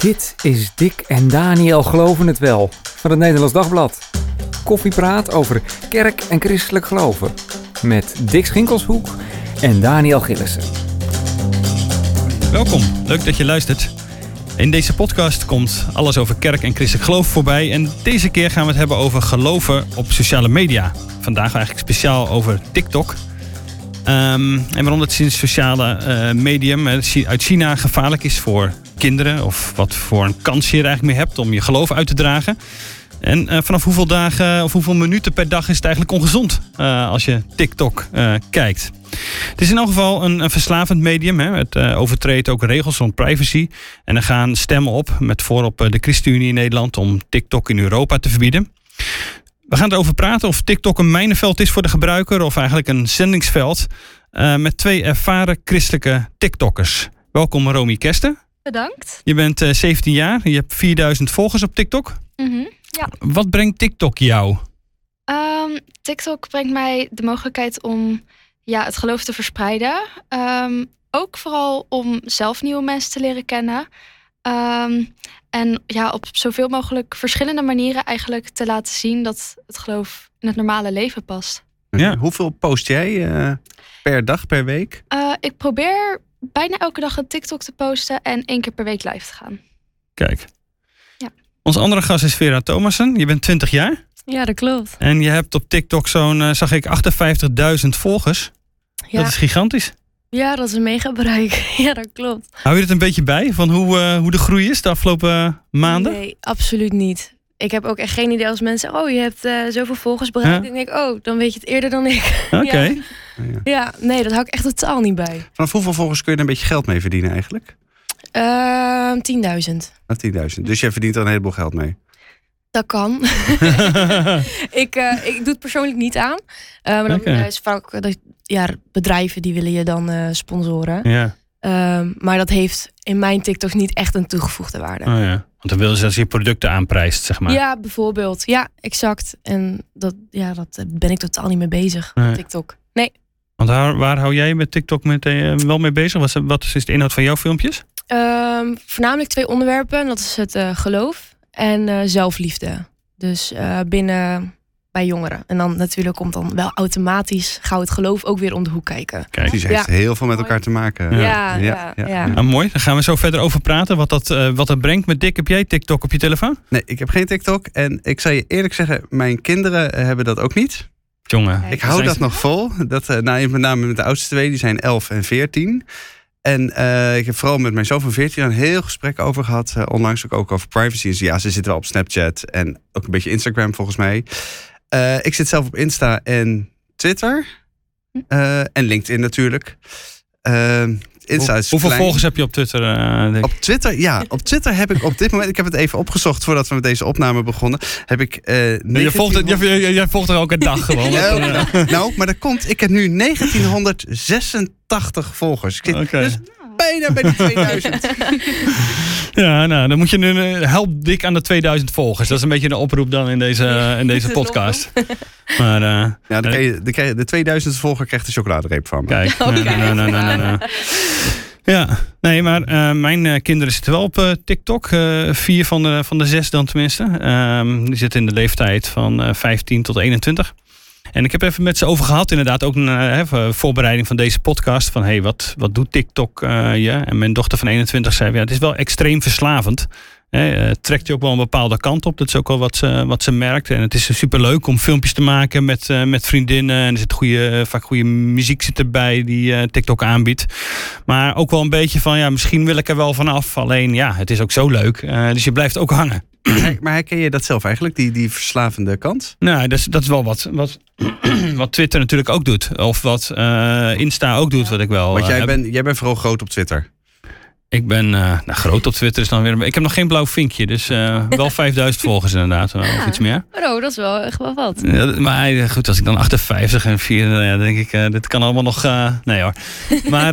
Dit is Dick en Daniel Geloven het Wel van het Nederlands Dagblad. Koffiepraat over kerk en christelijk geloven. Met Dick Schinkelshoek en Daniel Gillissen. Welkom, leuk dat je luistert. In deze podcast komt alles over kerk en christelijk geloof voorbij. En deze keer gaan we het hebben over geloven op sociale media. Vandaag eigenlijk speciaal over TikTok. Ehm, en waarom het sinds sociale eh, medium eh, uit China gevaarlijk is voor kinderen. Of wat voor een kans je er eigenlijk mee hebt om je geloof uit te dragen. En eh, vanaf hoeveel dagen of hoeveel minuten per dag is het eigenlijk ongezond als je TikTok kijkt. Het is in elk geval een, een verslavend medium. Hè. Het overtreedt ook regels van privacy. En er gaan stemmen op, met voorop de ChristenUnie in Nederland, om TikTok in Europa te verbieden. We gaan erover praten of TikTok een mijnenveld is voor de gebruiker of eigenlijk een zendingsveld. Uh, met twee ervaren christelijke TikTokkers. Welkom Romy Kesten. Bedankt. Je bent uh, eh, 17 jaar, je hebt 4000 volgers op TikTok. Mm -hmm, ja. Wat brengt TikTok jou? Um, TikTok brengt mij de mogelijkheid om ja, het geloof te verspreiden. Um, ook vooral om zelf nieuwe mensen te leren kennen. Um, en ja, op zoveel mogelijk verschillende manieren eigenlijk te laten zien dat het geloof in het normale leven past. Ja. Hoeveel post jij uh, per dag, per week? Uh, ik probeer bijna elke dag een TikTok te posten en één keer per week live te gaan. Kijk. Ja. Onze andere gast is Vera Thomassen. Je bent 20 jaar. Ja, dat klopt. En je hebt op TikTok zo'n, uh, zag ik, 58.000 volgers. Ja. Dat is gigantisch. Ja, dat is een mega bereik. ja, dat klopt. Hou je het een beetje bij van hoe, uh, hoe de groei is de afgelopen uh, maanden? Nee, absoluut niet. Ik heb ook echt geen idee als mensen oh, je hebt uh, zoveel volgers bereikt. Ja? Denk ik, oh, dan weet je het eerder dan ik. Oké. Okay. ja. ja. nee, dat hou ik echt totaal niet bij. Vanaf hoeveel volgers kun je er een beetje geld mee verdienen eigenlijk? Uh, 10.000. 10.000. Dus jij verdient er een heleboel geld mee? Dat kan. ik, uh, ik doe het persoonlijk niet aan. Uh, maar dan is vaak dat ja, bedrijven die willen je dan uh, sponsoren. Ja. Um, maar dat heeft in mijn TikTok niet echt een toegevoegde waarde. Oh ja. Want dan willen ze als je producten aanprijst, zeg maar. Ja, bijvoorbeeld. Ja, exact. En dat, ja, dat ben ik totaal niet mee bezig. Nee. TikTok. Nee. Want waar, waar hou jij met TikTok met, uh, wel mee bezig? Wat, wat is de inhoud van jouw filmpjes? Um, voornamelijk twee onderwerpen. Dat is het uh, geloof en uh, zelfliefde. Dus binnen bij jongeren. En dan natuurlijk komt dan wel automatisch gauw het geloof ook weer om de hoek kijken. Kijk, die heeft ja. heel veel met elkaar te maken. Ja, ja, ja. ja, ja. Nou, mooi. Dan gaan we zo verder over praten. Wat dat, uh, wat dat brengt met Dick. Heb jij TikTok op je telefoon? Nee, ik heb geen TikTok. En ik zal je eerlijk zeggen, mijn kinderen hebben dat ook niet. Jongen. Ik hou dat nog vol. Dat, uh, nou, met name met de oudste twee, die zijn 11 en 14. En uh, ik heb vooral met mijn zoon van 14 een heel gesprek over gehad. Uh, onlangs ook, ook over privacy. Dus ja, ze zitten wel op Snapchat en ook een beetje Instagram volgens mij. Uh, ik zit zelf op Insta en Twitter. Uh, en LinkedIn natuurlijk. Uh, Insta is Hoeveel klein. volgers heb je op Twitter? op Twitter, ja. Op Twitter heb ik op dit moment, ik heb het even opgezocht voordat we met deze opname begonnen. Heb ik. je, volgt het, volgt er ook een dag gewoon. ja, nou, maar dat komt. Ik heb nu 1986 volgers. Ik zit okay. dus bijna bij de 2000. ja, nou, dan moet je nu help dik aan de 2000 volgers. Dat is een beetje een oproep dan in deze, in deze podcast. Maar, uh, ja, dan je, de, de 2000 volger krijgt de chocoladereep van me. Kijk, okay. nou, nou, nou, nou, nou. Ja, nee, maar uh, mijn uh, kinderen zitten wel op uh, TikTok. vier van de, van de zes dan tenminste. Um, die zitten in de leeftijd van 15 tot 21. En ik heb even met ze over gehad, inderdaad, ook een uh, voorbereiding van deze podcast. Van hey, wat, wat doet TikTok uh, je? En mijn dochter van 21 zei: ja, het is wel extreem verslavend. Uh, trekt je ook wel een bepaalde kant op. Dat is ook wel wat ze, wat ze merkt. En het is super leuk om filmpjes te maken met, met vriendinnen. En er zit goede, vaak goede muziek zit erbij die TikTok aanbiedt. Maar ook wel een beetje van, ja, misschien wil ik er wel vanaf. Alleen, ja, het is ook zo leuk. dus je blijft ook hangen. Maar herken je dat zelf eigenlijk, die, die verslavende kant? Nou, dat is, dat is wel wat, wat, wat Twitter natuurlijk ook doet. Of wat Insta ook doet, wat ik wel Want jij, bent jij bent vooral groot op Twitter. Ik ben uh, nou, groot op Twitter is dan weer. Ik heb nog geen blauw vinkje, dus uh, wel 5000 volgers inderdaad, ja. of iets meer. Oh, dat is wel echt wel wat. Ja, maar eh, goed, als ik dan 58 en 4, dan ja, denk ik, uh, dit kan allemaal nog. nee hoor. Maar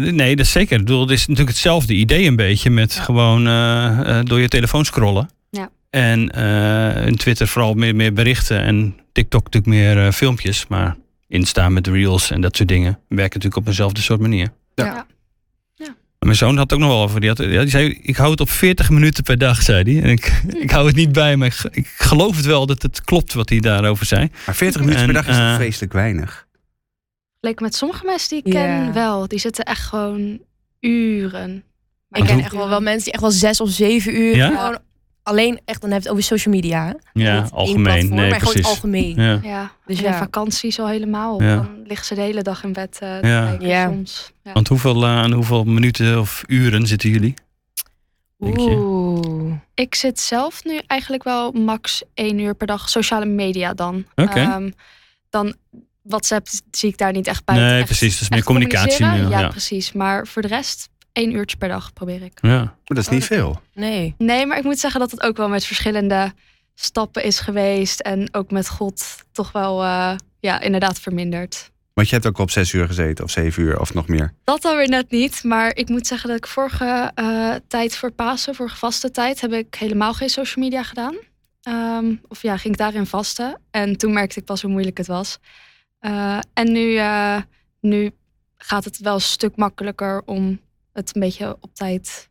nee, dat is zeker. Ik bedoel, het is natuurlijk hetzelfde idee een beetje met ja. gewoon door je telefoon scrollen. Ja. En in Twitter vooral meer, meer berichten en TikTok natuurlijk meer filmpjes, maar Insta met reels en dat soort dingen werken natuurlijk op dezelfde soort manier. ja. Mijn zoon had het ook nog wel over. Die, had, ja, die zei, ik hou het op 40 minuten per dag, zei hij. En ik, ik hou het niet bij, maar ik, ge- ik geloof het wel dat het klopt wat hij daarover zei. Maar 40 minuten per dag is eh, vreselijk weinig. Leek met sommige mensen die ik ken wel. Die zitten echt gewoon uren. Ik ken echt wel, wel mensen die echt wel zes of zeven uur. Ja? Gewoon alleen echt, dan heb je het over social media. hè? Ja, Niet algemeen. platform, Nee, maar gewoon precies. algemeen. Ja. Ja, Dus ja. vakanties al helemaal. Ja. Dan liggen ze de hele dag in bed eh te Ja. kijken Ja. soms. Ja. Want hoeveel, eh, aan hoeveel minuten of uren zitten jullie? Denk je? Oeh. Ik zit zelf nu eigenlijk wel max één uur per dag sociale media dan. Oké. Ehm, dan WhatsApp zie ik daar niet echt bij. Nee, Echt- precies. Dat is meer communicatie communiceren. nu, Ja, ja. precies. Maar voor de rest één uurtje per dag probeer ik. Ja. Maar dat is niet veel. Nee. Nee, maar ik moet zeggen dat het ook wel met verschillende stappen is geweest. En ook met God toch wel, eh, ja, inderdaad verminderd. Want je hebt ook op 6 uur gezeten of 7 uur of nog meer. Dat dan weer net niet. Maar ik moet zeggen dat ik vorige eh, tijd voor Pasen, vorige vaste tijd, heb ik helemaal geen social media gedaan. Ehm, of ja, ging ik daarin vasten. En toen merkte ik pas hoe moeilijk het was. Eh, en nu, eh, nu gaat het wel een stuk makkelijker om het een beetje op tijd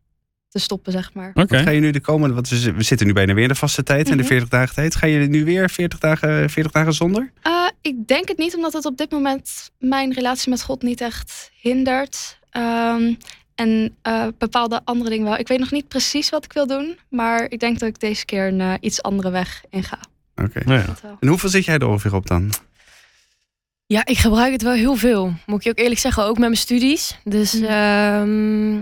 te stoppen, zeg maar. Oké. Ga je nu de komende, want we zi- we zitten nu bijna weer in de vaste tijd en de Mhm. 40 dagen tijd. Ga je nu weer 40 dagen, 40 dagen zonder? Eh, ik denk het niet, omdat het op dit moment mijn relatie met God niet echt hindert. Ehm, en eh, bepaalde andere dingen wel. Ik weet nog niet precies wat ik wil doen, maar ik denk dat ik deze keer een eh, iets andere weg inga. Oké. Nou ja. En hoeveel zit jij er ongeveer op dan? Ja, ik gebruik het wel heel veel. Moet ik je ook eerlijk zeggen, ook met mijn studies. Dus Mm. ehm,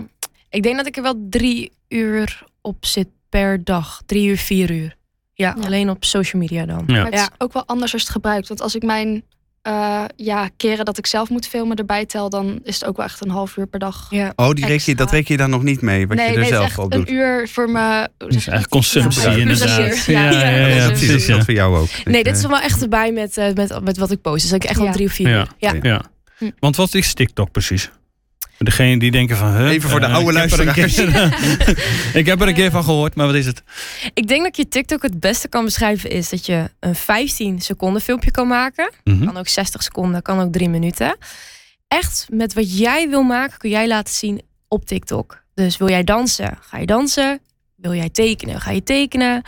ik denk dat ik er wel drie uur op zit per dag. Drie uur, vier uur. Ja, Ja. alleen op social media dan. Ja. Maar het is ook wel anders als het gebruikt. Want als ik mijn eh, ja, keren dat ik zelf moet filmen erbij tel, dan is het ook wel echt een half uur per dag. Ja. Oh, die reken je, dat reken je dan nog niet mee, wat nee, je er nee, het is zelf echt op een doet. uur voor me. Is eigenlijk consumptie Ja, inderdaad. Ja, ja, ja, Ja, precies. Dat voor jou ook. Nee, dit is wel echt erbij met, eh, met, met wat ik post. Dus ik echt wel Ja. drie of vier Ja. uur. Ja. Ja. Hm. Want wat is TikTok precies? Degene die denken van... huh, Even voor de eh, oude ik heb er een luisteraars. keer- ik heb er een keer van gehoord, maar wat is het? Ik denk dat je TikTok het beste kan beschrijven is dat je een 15 seconden filmpje kan maken. Mhm. Kan ook 60 seconden, kan ook drie minuten. Echt met wat jij wil maken, kun jij laten zien op TikTok. Dus wil jij dansen, ga je dansen. Wil jij tekenen, ga je tekenen.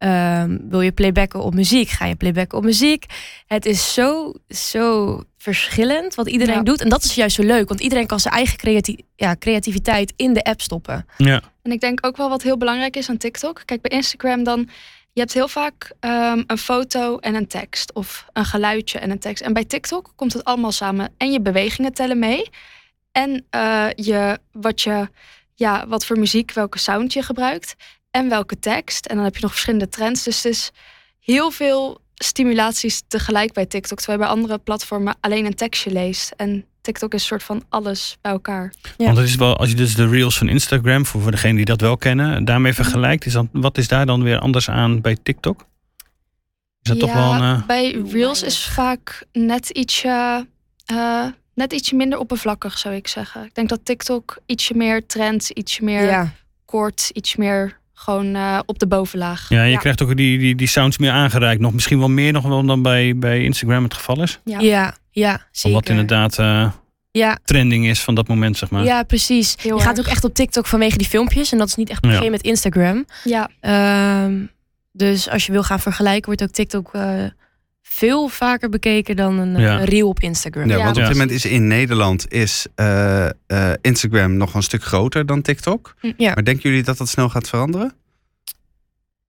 Ehm, wil je playbacken op muziek, ga je playbacken op muziek. Het is zo, zo verschillend wat iedereen Ja. doet. En dat is juist zo leuk, want iedereen kan zijn eigen creati- ja, creativiteit in de app stoppen. Ja. En ik denk ook wel wat heel belangrijk is aan TikTok. Kijk, bij Instagram dan, je hebt heel vaak ehm, een foto en een tekst. Of een geluidje en een tekst. En bij TikTok komt het allemaal samen. En je bewegingen tellen mee. En eh, je, wat, je, ja, wat voor muziek, welke sound je gebruikt. En welke tekst. En dan heb je nog verschillende trends. Dus het is heel veel stimulaties tegelijk bij TikTok. Terwijl je bij andere platformen alleen een tekstje leest. En TikTok is een soort van alles bij elkaar. Ja. Want het is wel, als je dus de reels van Instagram, voor, voor degenen die dat wel kennen, daarmee vergelijkt, is dan, wat is daar dan weer anders aan bij TikTok? Is dat toch wel een... eh, Bij Reels is vaak net ietsje, eh, net ietsje minder oppervlakkig, zou ik zeggen. Ik denk dat TikTok ietsje meer trends, ietsje meer Ja. kort, iets meer gewoon eh, op de bovenlaag. ja, je ja. krijgt ook die, die, die sounds meer aangereikt. Nog, misschien wel meer nog wel dan bij, bij Instagram het geval is. Ja. Ja, ja, zeker. Omdat inderdaad eh, Ja, trending is van dat moment, zeg maar. ja, precies. Heel je gaat ook echt op TikTok vanwege die filmpjes. En dat is niet echt per Ja. met Instagram. Ja, Ehm, dus als je wil gaan vergelijken, wordt ook TikTok eh, veel vaker bekeken dan een, Ja. reel op Instagram. Ja, Ja, want op dit moment is in Nederland is, eh, eh, Instagram nog een stuk groter dan TikTok. Ja. Maar denken jullie dat dat snel gaat veranderen?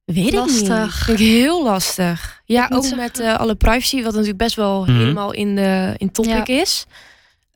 Weet ik niet. Lastig. Ik heel lastig. Ja, ook zeggen- met eh, alle privacy, wat natuurlijk best wel Mhm. helemaal in, de, in topic is.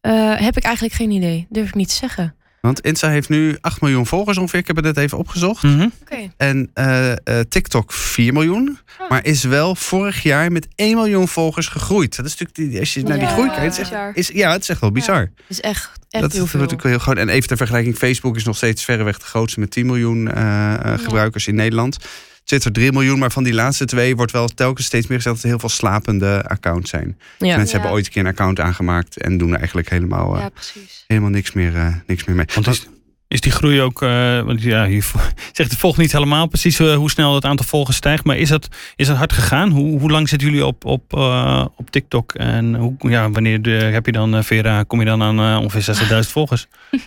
eh, heb ik eigenlijk geen idee. Durf ik niet te zeggen. Want Insta heeft nu 8 miljoen volgers ongeveer. Ik heb het net even opgezocht. Mhm. Oké. En eh, eh, TikTok 4 miljoen. Oh. Maar is wel vorig jaar met 1 miljoen volgers gegroeid. Dat is natuurlijk, die, als je naar die Ja, groei kijkt, is, echt- is, ja, het is echt wel bizar. Dus echt, echt dat heel is veel. natuurlijk heel groot. En even ter vergelijking, Facebook is nog steeds verreweg de grootste met 10 miljoen eh, eh, gebruikers in Nederland. Zit er 3 miljoen, maar van die laatste twee wordt wel telkens steeds meer gezegd dat er heel veel slapende accounts zijn. Ja. Mensen Ja. hebben ooit een keer een account aangemaakt en doen er eigenlijk helemaal, eh, ja, precies. helemaal niks, meer, eh, niks meer mee. Want is, is die groei ook, eh, want ja, je zegt het volgt niet helemaal precies hoe snel het aantal volgers stijgt, maar is dat, is dat hard gegaan? Hoe, hoe lang zitten jullie op, op, eh, op TikTok en hoe, ja, wanneer de, heb je dan, Vera, kom je dan aan ongeveer 60.000 volgers?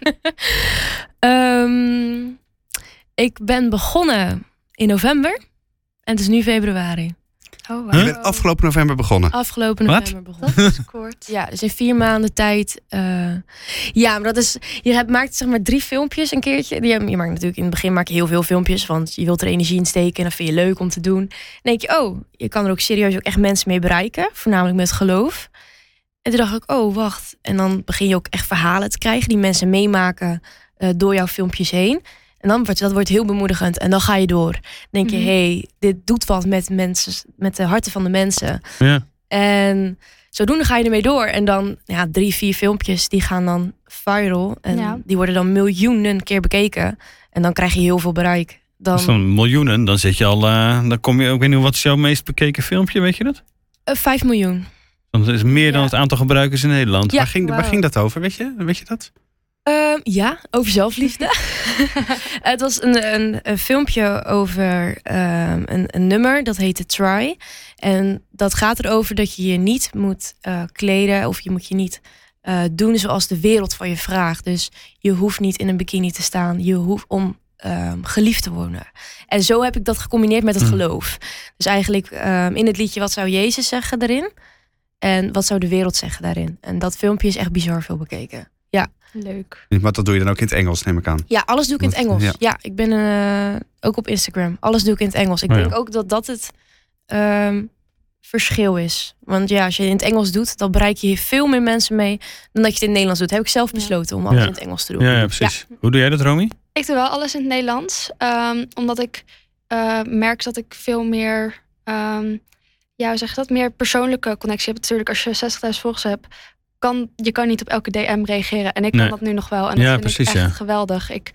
Ik ben begonnen in november. En het is nu februari. Oh, Je wow. bent afgelopen november begonnen. Afgelopen Wat? november begonnen. Dat is kort. Ja, dus in vier maanden tijd. eh, ja, maar dat is. Je hebt, maakt zeg maar drie filmpjes een keertje. Je, je maakt natuurlijk in het begin maak je heel veel filmpjes. Want je wilt er energie in steken. En dat vind je leuk om te doen. Dan denk je, oh, je kan er ook serieus ook echt mensen mee bereiken. Voornamelijk met geloof. En toen dacht ik, oh, wacht. En dan begin je ook echt verhalen te krijgen die mensen meemaken eh, door jouw filmpjes heen. En dan wordt dat wordt heel bemoedigend. En dan ga je door. Dan denk je, Mhm. hey, dit doet wat met mensen, met de harten van de mensen. Ja. En zodoende ga je ermee door. En dan ja, drie, vier filmpjes die gaan dan viral. En Ja. die worden dan miljoenen keer bekeken. En dan krijg je heel veel bereik. Dan, Dat is dan miljoenen. Dan zit je al. eh, dan kom je. Weet niet wat is jouw meest bekeken filmpje, weet je dat? eh, vijf miljoen. Dat is meer dan Ja. het aantal gebruikers in Nederland. Ja. waar, ging, waar ging dat over? Weet je, weet je dat? Ehm, ja, over zelfliefde. het was een, een, een filmpje over ehm, een, een nummer, dat heette Try. En dat gaat erover dat je je niet moet eh, kleden of je moet je niet eh, doen zoals de wereld van je vraagt. Dus je hoeft niet in een bikini te staan, je hoeft om ehm, geliefd te worden. En zo heb ik dat gecombineerd met het Mm. geloof. Dus eigenlijk ehm, in het liedje Wat zou Jezus zeggen daarin? En wat zou de wereld zeggen daarin? En dat filmpje is echt bizar veel bekeken. Leuk. Maar dat doe je dan ook in het Engels, neem ik aan. Ja, alles doe ik in het Engels. ja. Ja, ik ben eh, ook op Instagram. Alles doe ik in het Engels. Ik Oh ja. denk ook dat dat het ehm, verschil is. Want ja, als je in het Engels doet, dan bereik je veel meer mensen mee dan dat je het in het Nederlands doet. Heb ik zelf Ja. besloten om alles Ja. in het Engels te doen. Ja, ja precies. Hoe doe jij dat, Romy? Ik doe wel alles in het Nederlands. ehm, omdat ik eh, merk dat ik veel meer, ehm, ja, hoe zeg je dat, meer persoonlijke connectie heb. Natuurlijk, als je 60.000 volgers hebt, kan je kan niet op elke DM reageren. En ik kan dat nu nog wel. En dat Ja, vind precies, ik echt ja. geweldig. Ik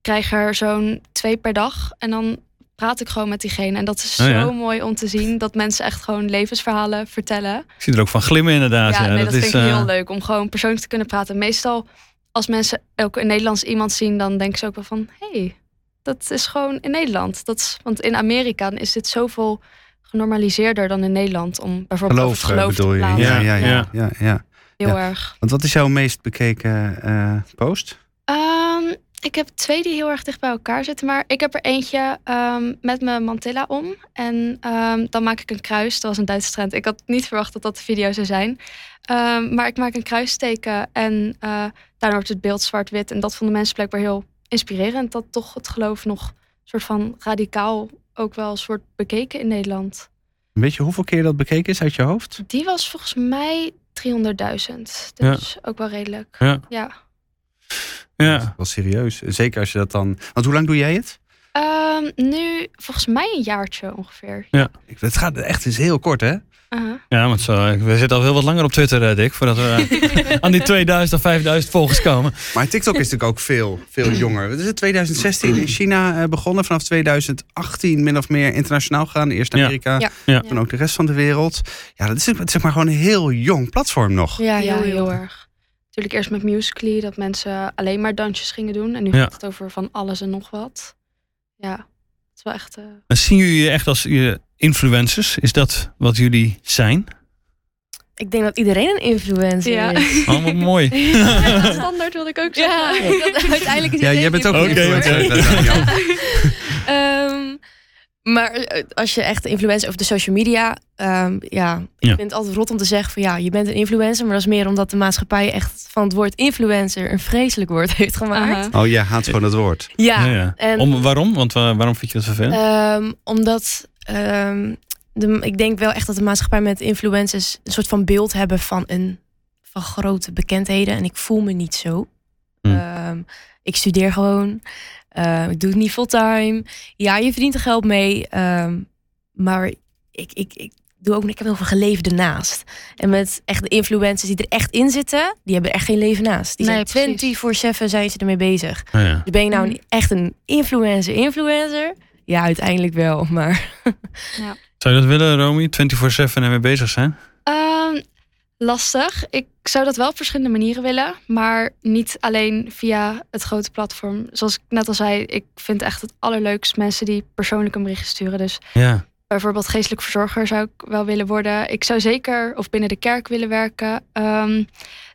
krijg er zo'n twee per dag. En dan praat ik gewoon met diegene. En dat is Oh, zo ja. mooi om te zien. Dat mensen echt gewoon levensverhalen vertellen. Ik zie er ook van glimmen inderdaad. Ja, Ja, nee, dat, vind ik eh, heel leuk om gewoon persoonlijk te kunnen praten. Meestal als mensen ook een Nederlands iemand zien, dan denken ze ook wel van, hé, hey, dat is gewoon in Nederland. Dat is, want in Amerika is dit zoveel genormaliseerder dan in Nederland om bijvoorbeeld Geloof, over het eh, geloof bedoel te je? ja, ja. Ja. ja, ja. Heel Ja. erg. Want wat is jouw meest bekeken eh, post? Ehm, ik heb twee die heel erg dicht bij elkaar zitten. Maar ik heb er eentje ehm, met mijn mantilla om. En ehm, dan maak ik een kruis. Dat was een Duitse trend. Ik had niet verwacht dat dat de video zou zijn. Maar ik maak een kruisteken. En eh daarna wordt het beeld zwart-wit. En dat vonden mensen blijkbaar heel inspirerend. Dat toch het geloof nog soort van radicaal ook wel soort bekeken in Nederland. Weet je hoeveel keer dat bekeken is uit je hoofd? Die was volgens mij 300.000. Dus ook wel redelijk. Ja. ja. Ja. Wel serieus. Zeker als je dat dan... Want hoe lang doe jij het? Ehm, nu volgens mij een jaartje ongeveer. Ik- Het gaat echt is heel kort, hè? Uh-huh. Ja, want zo, we zitten al heel wat langer op Twitter, eh, Dick, voordat we aan die 2000 of 5000 volgers komen. Maar TikTok is natuurlijk ook veel, veel jonger. Het is in 2016 in China eh, begonnen. Vanaf 2018 min of meer internationaal gegaan. Eerst. Amerika, Ja. Ja. toen ook de rest van de wereld. Ja, dat is zeg maar gewoon een heel jong platform nog. Ja, Ja, heel, heel, erg. Natuurlijk eerst met Musical.ly dat mensen alleen maar dansjes gingen doen. En nu Ja. gaat het over van alles en nog wat. Ja, wel echt... eh, En zien jullie je echt als eh, influencers? Is dat wat jullie zijn? Ik denk dat iedereen een influencer Ja. is. Allemaal mooi. standaard wilde ik ook zeggen. Ja, dat, uiteindelijk is Ja, jij bent ook een influencer. is Daniel. Ehm, maar eh, als je echt influencer over de social media, ehm, ja, ik Ja. vind het altijd rot om te zeggen van ja, je bent een influencer, maar dat is meer omdat de maatschappij echt van het woord influencer een vreselijk woord heeft gemaakt. Oh ja, haat gewoon het woord. Ja, Ja, ja. en Om, waarom? Want wa- waarom vind je dat vervelend? ehm, omdat ehm, de, ik denk wel echt dat de maatschappij met influencers een soort van beeld hebben van een van grote bekendheden en ik voel me niet zo. Hm. Ehm, ik studeer gewoon. Ehm, ik doe het niet fulltime. Ja, je verdient er geld mee. ehm, maar ik, ik, ik doe ook ik heb heel veel geleefd ernaast. En met echt de influencers die er echt in zitten, die hebben er echt geen leven naast. Die Nee, zijn precies. 24/7 zijn ze ermee bezig. Oh, ja. Dus ben je nou Mhm. niet echt een influencer influencer? Ja, uiteindelijk wel, maar Zou je dat willen, Romy? 24-7 ermee bezig zijn? Ehm, lastig. Ik zou dat wel op verschillende manieren willen. Maar niet alleen via het grote platform. Zoals ik net al zei, ik vind echt het allerleukst mensen die persoonlijk een berichtje sturen. Dus Ja. bijvoorbeeld geestelijk verzorger zou ik wel willen worden. Ik zou zeker of binnen de kerk willen werken. Ehm,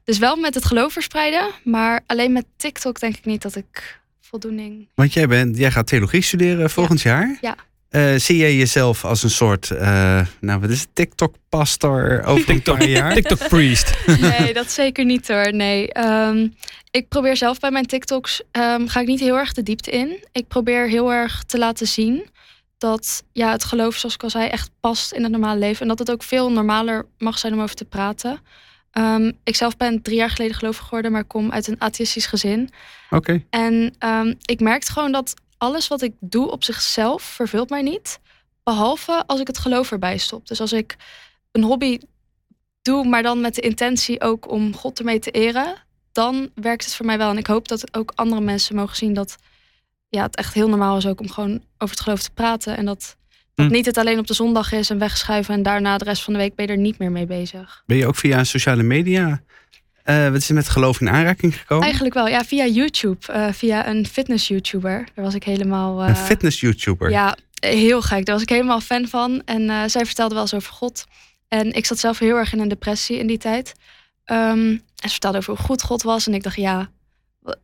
dus wel met het geloof verspreiden. Maar alleen met TikTok denk ik niet dat ik voldoening. Want jij, bent, jij gaat theologie studeren volgend jaar. Ja. Eh, zie jij jezelf als een soort, eh, nou wat is het, TikTok-pastor over een paar jaar? TikTok priest. Nee, dat zeker niet hoor. Nee. Ehm, ik probeer zelf bij mijn TikToks, ehm, ga ik niet heel erg de diepte in. Ik probeer heel erg te laten zien dat ja, het geloof, zoals ik al zei, echt past in het normale leven. En dat het ook veel normaler mag zijn om over te praten. Ehm, ik zelf ben drie jaar geleden gelovig geworden, maar kom uit een atheïstisch gezin. Oké. En ehm, ik merkte gewoon dat alles wat ik doe op zichzelf vervult mij niet. Behalve als ik het geloof erbij stop. Dus als ik een hobby doe, maar dan met de intentie ook om God ermee te eren, dan werkt het voor mij wel. En ik hoop dat ook andere mensen mogen zien dat ja, het echt heel normaal is ook om gewoon over het geloof te praten. En dat, dat Hm. niet het alleen op de zondag is en wegschuiven en daarna de rest van de week ben je er niet meer mee bezig. Ben je ook via sociale media, eh, wat is er met geloof in aanraking gekomen? Eigenlijk wel, ja, via YouTube, eh, via een fitness-YouTuber. Daar was ik helemaal. eh, een fitness-YouTuber. Ja, heel gek. Daar was ik helemaal fan van. En eh, zij vertelde wel eens over God. En ik zat zelf heel erg in een depressie in die tijd. Ehm, en ze vertelde over hoe goed God was. En ik dacht, ja, wa-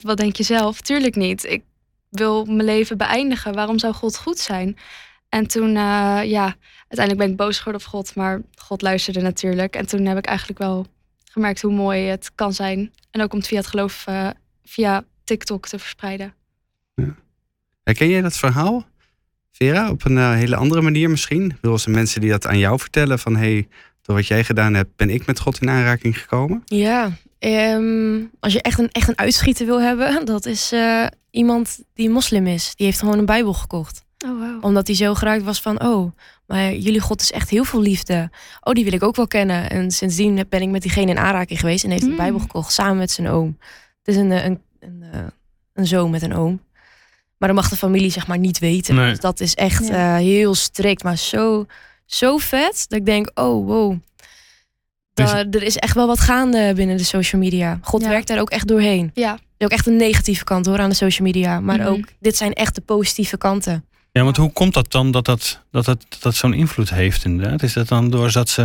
wat denk je zelf? Tuurlijk niet. Ik wil mijn leven beëindigen. Waarom zou God goed zijn? En toen, eh, ja, uiteindelijk ben ik boos geworden op God. Maar God luisterde natuurlijk. En toen heb ik eigenlijk wel gemerkt hoe mooi het kan zijn. En ook om het via het geloof, eh, via TikTok te verspreiden. Herken jij dat verhaal, Vera, op een eh, hele andere manier misschien? Wil ze mensen die dat aan jou vertellen van... hey, door wat jij gedaan hebt, ben ik met God in aanraking gekomen? Ja, ehm, als je echt een, echt een uitschieter wil hebben, dat is eh, iemand die moslim is. Die heeft gewoon een Bijbel gekocht. Oh, wow. Omdat hij zo geraakt was van, oh, maar jullie God is echt heel veel liefde. Oh, die wil ik ook wel kennen. En sindsdien ben ik met diegene in aanraking geweest en heeft Mm. Bijbel gekocht samen met zijn oom. Het is een, eh, een, een, eh, een zoon met een oom. Maar dat mag de familie zeg maar niet weten. Nee. Dus dat is echt Ja. eh, heel strikt, maar zo, zo vet dat ik denk, oh wow. Da- er is echt wel wat gaande binnen de social media. God Ja. werkt daar ook echt doorheen. Ja, Er is ook echt een negatieve kant hoor aan de social media. Maar Mhm. ook, dit zijn echt de positieve kanten. Ja, want hoe komt dat dan dat dat, dat, dat, dat, zo'n invloed heeft inderdaad? Is dat dan doordat ze...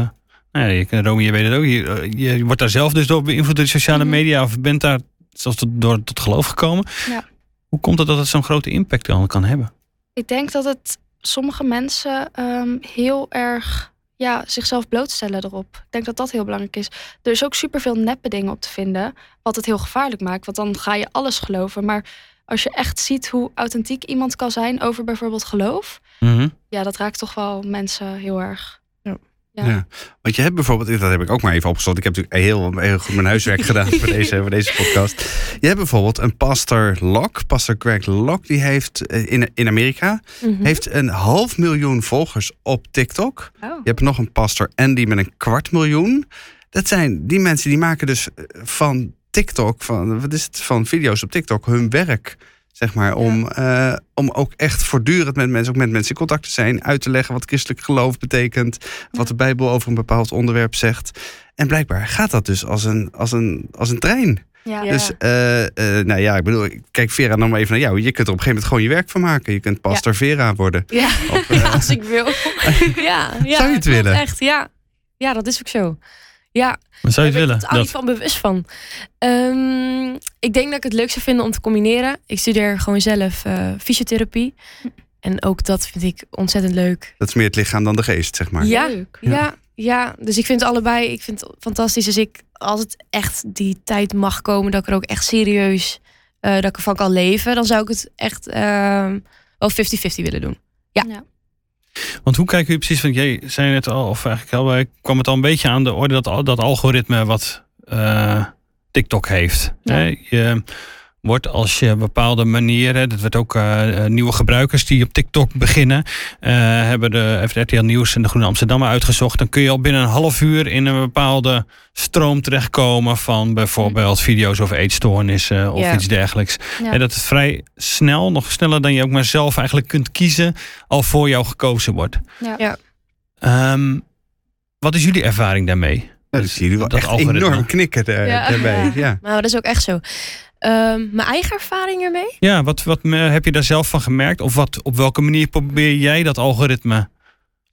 Nou ja, je, Romy, je weet het ook. Je, eh, je wordt daar zelf dus door beïnvloed door de sociale Mhm. media... of bent daar zelfs tot, door, tot geloof gekomen. Ja. Hoe komt het dat het zo'n grote impact dan kan hebben? Ik denk dat het sommige mensen ehm, heel erg ja, zichzelf blootstellen erop. Ik denk dat dat heel belangrijk is. Er is ook superveel neppe dingen op te vinden, wat het heel gevaarlijk maakt. Want dan ga je alles geloven. Maar als je echt ziet hoe authentiek iemand kan zijn over bijvoorbeeld geloof, Mhm. ja, dat raakt toch wel mensen heel erg. Ja. Ja. Want je hebt bijvoorbeeld, dat heb ik ook maar even opgezocht. Ik heb natuurlijk heel, heel goed mijn huiswerk gedaan voor deze, voor deze podcast. Je hebt bijvoorbeeld een pastor Locke, pastor Greg Locke, die heeft eh, in, in Amerika Mhm. heeft een half miljoen volgers op TikTok. Oh. Je hebt nog een pastor Andy met een kwart miljoen. Dat zijn die mensen die maken dus eh, van TikTok, van, wat is het, van video's op TikTok hun werk. Zeg maar, om, eh, om ook echt voortdurend met mensen, ook met mensen in contact te zijn, uit te leggen wat christelijk geloof betekent, wat de Bijbel over een bepaald onderwerp zegt. En blijkbaar gaat dat dus als een, als een, als een trein. Ja. Dus, eh, eh, nou ja, ik bedoel, kijk Vera nog maar even naar jou. Je kunt er op een gegeven moment gewoon je werk van maken. Je kunt pastor Vera worden. Ja, Op, ja, als ik wil. ja, ja, Zou je het willen? Echt, ja. Ja, dat is ook zo. Ja, Wat zou je het ben willen? ik totaal niet Dat, van bewust van. Ehm, ik denk dat ik het leuk zou vinden om te combineren. Ik studeer gewoon zelf eh, fysiotherapie. En ook dat vind ik ontzettend leuk. Dat is meer het lichaam dan de geest, zeg maar. Ja, Leuk. Ja, ja, dus ik vind het allebei ik vind het fantastisch. Dus ik, als het echt die tijd mag komen dat ik er ook echt serieus eh, dat ik ervan kan leven, dan zou ik het echt ehm, wel 50-50 willen doen. Ja. Want hoe kijken jullie precies? Want jij zei net al, of eigenlijk al, kwam het al een beetje aan de orde dat, dat algoritme wat eh, TikTok heeft. Ja. Hè? Je wordt als je bepaalde manieren, dat werd ook eh, eh, nieuwe gebruikers die op TikTok beginnen, eh, hebben de heeft RTL Nieuws en de Groene Amsterdammer uitgezocht. Dan kun je al binnen een half uur in een bepaalde stroom terechtkomen van bijvoorbeeld video's over eetstoornissen of Ja. iets dergelijks. Ja. En dat het vrij snel, nog sneller dan je ook maar zelf eigenlijk kunt kiezen, al voor jou gekozen wordt. Ja. Ja. Ehm, wat is jullie ervaring daarmee? Ja, dus jullie wel Dat echt algoritme. enorm knikken daar, Ja. daarbij. Ja. Ja. Nou, dat is ook echt zo. Ehm, mijn eigen ervaring ermee? Ja, wat, wat heb je daar zelf van gemerkt? Of wat, op welke manier probeer jij dat algoritme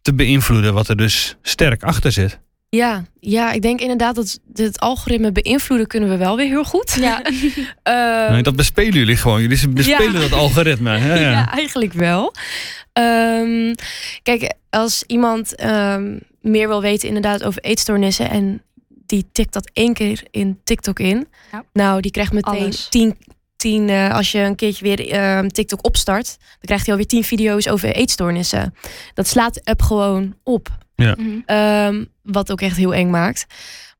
te beïnvloeden, wat er dus sterk achter zit? Ja, ja, ik denk inderdaad dat het algoritme beïnvloeden kunnen we wel weer heel goed. Ja, Ehm, Nee, dat bespelen jullie gewoon. Jullie bespelen Ja. dat algoritme. Ja, ja. ja. eigenlijk wel. Ehm, kijk, als iemand ehm, meer wil weten inderdaad over eetstoornissen en die tikt dat één keer in TikTok in. Ja. Nou, die krijgt meteen Alles. tien, tien eh, als je een keertje weer ehm, TikTok opstart, dan krijgt hij alweer tien video's over eetstoornissen. Dat slaat de app gewoon op. Mhm. Ehm, wat ook echt heel eng maakt.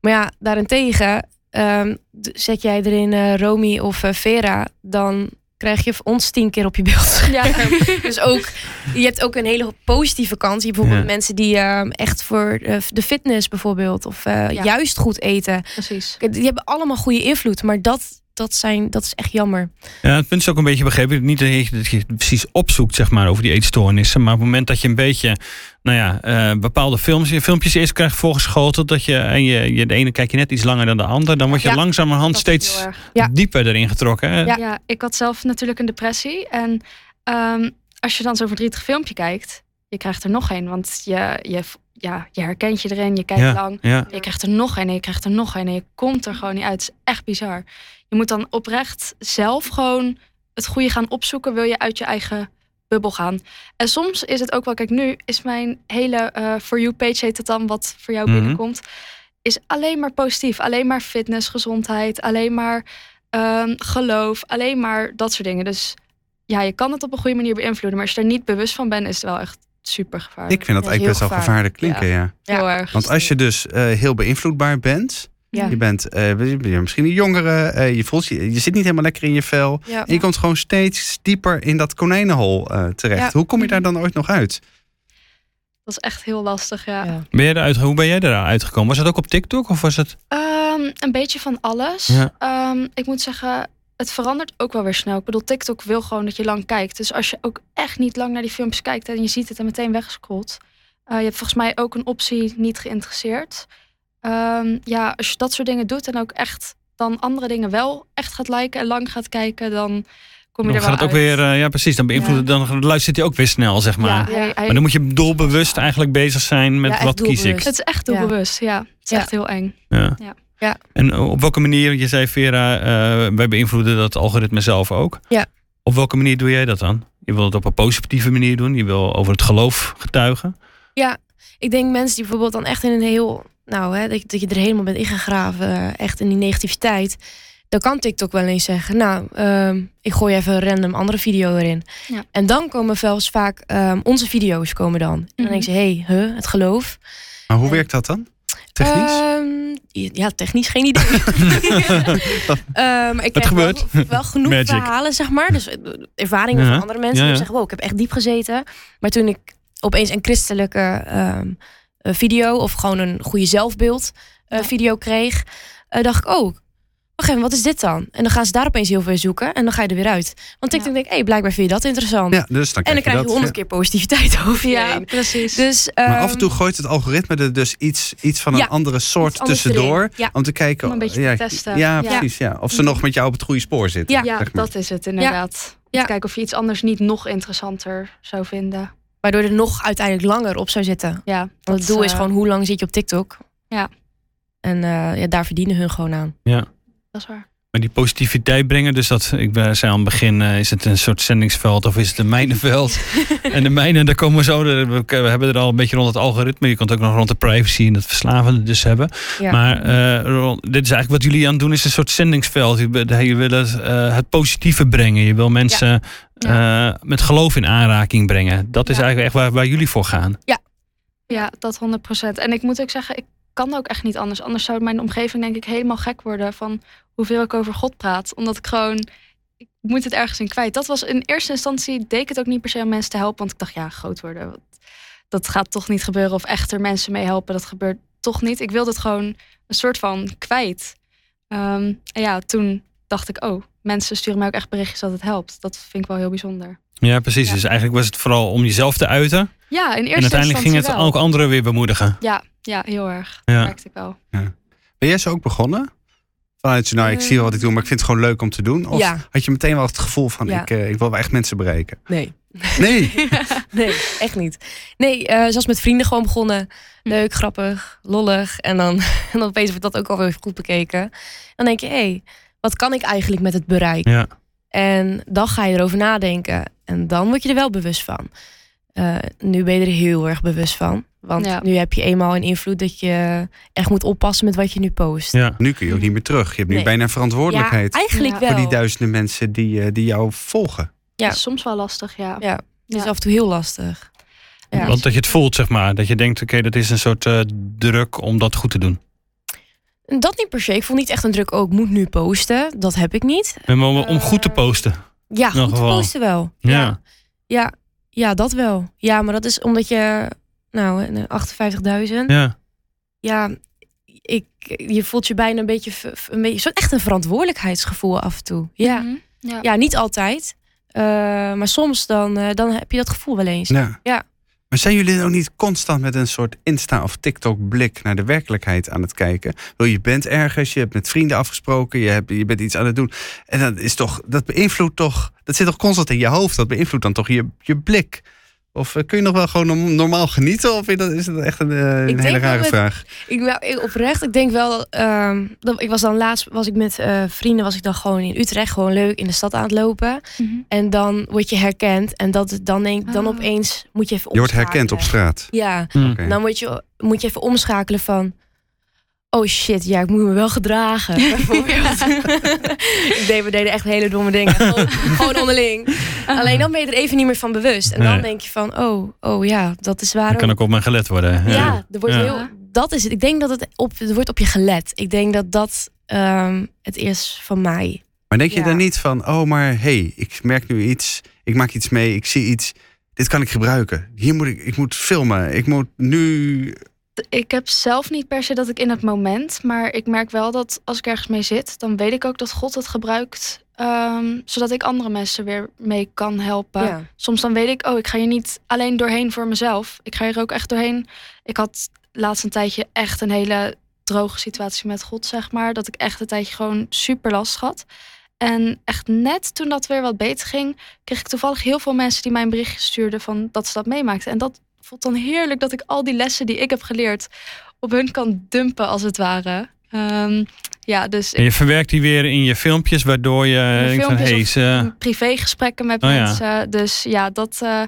Maar ja, daarentegen ehm, zet jij erin eh Romy of eh, Vera, dan krijg je ons tien keer op je beeld. ja. dus ook, je hebt ook een hele positieve kant. Je hebt bijvoorbeeld Ja. mensen die ehm, echt voor eh, de fitness bijvoorbeeld, of eh, Ja. juist goed eten. precies. Die hebben allemaal goede invloed, maar dat, dat, zijn, dat is echt jammer. Ja, het punt is ook een beetje begrepen. Niet dat je, dat je het precies opzoekt, zeg maar, over die eetstoornissen. Maar op het moment dat je een beetje, nou ja, eh, bepaalde films, je filmpjes eerst krijgt voorgeschoteld. Dat je, en je, je, de ene kijk je net iets langer dan de ander. Dan word je Ja. langzamerhand steeds. Ja. dieper erin getrokken. Hè? Ja. Ja. ik had zelf natuurlijk een depressie. En ehm, als je dan zo'n verdrietig filmpje kijkt, je krijgt er nog een. Want je, je, ja, je herkent je erin, je kijkt Ja. lang. Ja. Je krijgt er nog een en je krijgt er nog een en je komt er gewoon niet uit. Het is echt bizar. Je moet dan oprecht zelf gewoon het goede gaan opzoeken. Wil je uit je eigen bubbel gaan. En soms is het ook wel, kijk nu is mijn hele eh For You page heet het dan, wat voor jou Mhm. binnenkomt. Is alleen maar positief. Alleen maar fitness, gezondheid. Alleen maar ehm, geloof. Alleen maar dat soort dingen. Dus ja, je kan het op een goede manier beïnvloeden. Maar als je er niet bewust van bent, is het wel echt super gevaarlijk. Ik vind dat Ja, eigenlijk best wel gevaarlijk klinken, ja. Ja. Heel erg. Want als je dus eh, heel beïnvloedbaar bent, Ja. je bent eh, je bent misschien een jongere, eh, je, voelt, je, je zit niet helemaal lekker in je vel. Ja. En je komt gewoon steeds dieper in dat konijnenhol eh, terecht. Ja. Hoe kom je daar dan ooit nog uit? Dat is echt heel lastig, ja. Ja. Ben je eruit, hoe ben jij eruit gekomen? Was het ook op TikTok of was het... Ehm, een beetje van alles. Ja. Ehm, ik moet zeggen, het verandert ook wel weer snel. Ik bedoel, TikTok wil gewoon dat je lang kijkt. Dus als je ook echt niet lang naar die filmpjes kijkt en je ziet het en meteen weggescrollt. eh, je hebt volgens mij ook een optie niet geïnteresseerd. Ehm, ja, als je dat soort dingen doet en ook echt dan andere dingen wel echt gaat liken en lang gaat kijken, dan kom je Dan er gaat wel het ook weer, eh, ja precies, dan beïnvloedt dan luistert hij ook weer snel, zeg maar. Ja, hij- hij- Maar dan moet je doelbewust eigenlijk bezig zijn met Ja, wat kies ik. het is echt doelbewust, ja. Het is Ja. echt heel eng. Ja. Ja. Ja. En eh, op welke manier, je zei Vera, eh, wij beïnvloeden dat algoritme zelf ook. Ja. Op welke manier doe jij dat dan? Je wil het op een positieve manier doen. Je wil over het geloof getuigen. Ik denk mensen die bijvoorbeeld dan echt in een heel, nou hè, dat, je- dat je er helemaal bent ingegraven, echt in die negativiteit. Dan kan TikTok wel eens zeggen, nou, ehm, ik gooi even een random andere video erin. Ja. En dan komen eens vaak ehm, onze video's komen dan. En dan Mhm. denk je, hé, hey, huh, het geloof. Maar hoe En- werkt dat dan? Technisch? Ehm, ja, technisch geen idee. Ehm, ik Het wel, gebeurt. wel genoeg Magic. verhalen, zeg maar. Dus eh, ervaringen Ja. van andere mensen. Ja, Die ja. zeggen, wow, ik heb echt diep gezeten. Maar toen ik opeens een christelijke ehm, eh, video... of gewoon een goede zelfbeeld eh, video kreeg... eh, dacht ik, oh, wacht even, wat is dit dan? En dan gaan ze daar opeens heel veel zoeken. En dan ga je er weer uit. Want TikTok Ja. denk ik, hey, blijkbaar vind je dat interessant. ja, dus dan en dan krijg je honderd keer positiviteit over je Ja, heen. precies. Dus, Maar af en ehm, toe gooit het algoritme er dus iets, iets van een Ja, andere soort tussendoor. Om te kijken. Om een beetje te ja, testen. Ja, precies. Ja. Of ze nog met jou op het goede spoor zitten. Ja. ja, zeg maar. dat is het inderdaad. Om te kijken of je iets anders niet nog interessanter zou vinden. Waardoor er nog uiteindelijk langer op zou zitten. Ja, Want het doel is eh, gewoon hoe lang zit je op TikTok. Ja. En eh, ja, daar verdienen hun gewoon aan. Ja. Dat is waar. Maar die positiviteit brengen, dus dat, ik ben- zei aan het begin, eh, is het een soort zendingsveld of is het een mijnenveld? en de mijnen, daar komen we zo, we, we hebben het al een beetje rond het algoritme. Je kunt ook nog rond de privacy en het verslavende dus hebben. Ja. Maar eh, dit is eigenlijk wat jullie aan het doen, is een soort zendingsveld. Je, wil- je wil het, eh, het positieve brengen. Je wil mensen met geloof in aanraking brengen. Dat is Ja. eigenlijk echt waar, waar jullie voor gaan. Ja, dat 100%. En ik moet ook zeggen, ik kan ook echt niet anders. Anders zou mijn omgeving denk ik helemaal gek worden van hoeveel ik over God praat. Omdat ik gewoon, ik moet het ergens in kwijt. Dat was in eerste instantie, deed ik het ook niet per se om mensen te helpen. Want ik dacht, ja, groot worden, wat- dat gaat toch niet gebeuren. Of echt er mensen mee helpen, dat gebeurt toch niet. Ik wilde het gewoon een soort van kwijt. Ehm, en ja, toen dacht ik, oh, mensen sturen mij ook echt berichtjes dat het helpt. Dat vind ik wel heel bijzonder. Ja, precies. Ja. Dus eigenlijk was het vooral om jezelf te uiten. Ja, in eerste en uiteindelijk ging het instantie wel. ook anderen weer bemoedigen. Ja, ja, heel erg. Ja. Dat merkte ik wel. Ben jij zo ook begonnen? Vanuit, nou, ik zie wel wat ik doe, maar ik vind het gewoon leuk om te doen. Of Ja. had je meteen wel het gevoel van, Ja. ik, eh, ik wil wel echt mensen bereiken? Nee. Nee. Nee, echt niet. Nee, eh zoals met vrienden gewoon begonnen. Leuk, grappig, lollig. En dan, en dan opeens wordt dat ook alweer goed bekeken. Dan denk je, hé, hey, wat kan ik eigenlijk met het bereik? Ja. En dan ga je erover nadenken. En dan word je er wel bewust van. Eh, nu ben je er heel erg bewust van. Want Ja. nu heb je eenmaal een invloed dat je echt moet oppassen met wat je nu post. Ja. Nu kun je ook niet meer terug. Je hebt nu Nee. bijna verantwoordelijkheid Ja, eigenlijk Ja. wel. voor die duizenden mensen die, eh, die jou volgen. Ja. Soms wel lastig, ja. Ja, het is Ja. af en toe heel lastig. Ja. Want dat je het voelt, zeg maar. Dat je denkt, oké, dat is een soort eh, druk om dat goed te doen. En Dat niet per se. Ik voel niet echt een druk, oh, ik moet nu posten. Dat heb ik niet. En om, om goed te Eh, posten. Ja, goed te posten wel. Ja. Ja. Ja, ja, dat wel. Ja, maar dat is omdat je, nou, een 58.000. Ja. Ja, ik, je voelt je bijna een beetje, een beetje, zo echt een verantwoordelijkheidsgevoel af en toe. Ja, Mhm. ja. ja niet altijd. Eh, maar soms dan, eh, dan heb je dat gevoel wel eens. Ja. Ja. Maar zijn jullie ook niet constant met een soort Insta- of TikTok-blik naar de werkelijkheid aan het kijken? Wil je bent ergens, je hebt met vrienden afgesproken, je, hebt, je bent iets aan het doen. En dat is toch, dat beïnvloedt toch, dat zit toch constant in je hoofd. Dat beïnvloedt dan toch je, je blik. Of eh, kun je nog wel gewoon norm- normaal genieten? Of is dat, echt een, eh, een hele rare met- vraag? Ik, wel- ik- oprecht, ik denk wel. ehm, dat, ik was dan laatst was ik met eh, vrienden, was ik dan gewoon in Utrecht, gewoon leuk in de stad aan het lopen. Mhm. En dan word je herkend. En dat, dan, denk, dan Ah. opeens moet je even Je wordt herkend op omschakelen. straat. Ja, dan moet je, moet je even omschakelen van... Oh shit, ja, ik moet me wel gedragen. bijvoorbeeld. ik deed, we deden echt hele domme dingen. Gewoon, gewoon onderling. Alleen dan ben je er even niet meer van bewust. En dan Nee. denk je van, oh, oh ja, dat is waar. Dan kan ook op mijn gelet worden. Ja, er wordt Ja. heel, dat is het. Ik denk dat het op, er wordt op je gelet. Ik denk dat dat ehm, het is van mij. Maar denk je Ja. dan niet van, oh maar hé, hey, ik merk nu iets, ik maak iets mee, ik zie iets, dit kan ik gebruiken. Hier moet ik, ik moet filmen, ik moet nu... Ik heb zelf niet per se dat ik in het moment, maar ik merk wel dat als ik ergens mee zit, dan weet ik ook dat God het gebruikt, ehm, zodat ik andere mensen weer mee kan helpen. Ja. Soms dan weet ik, oh, ik ga hier niet alleen doorheen voor mezelf. Ik ga hier ook echt doorheen. Ik had laatst een tijdje echt een hele droge situatie met God, zeg maar. Dat ik echt een tijdje gewoon super last had. En echt net toen dat weer wat beter ging, kreeg ik toevallig heel veel mensen die mij een berichtje stuurden van dat ze dat meemaakten. En dat voelt dan heerlijk dat ik al die lessen die ik heb geleerd op hun kan dumpen, als het ware. Ehm, ja, dus En je verwerkt die weer in je filmpjes, waardoor je van, filmpjes hey, privégesprekken met Oh ja. mensen. Dus ja, dat, eh,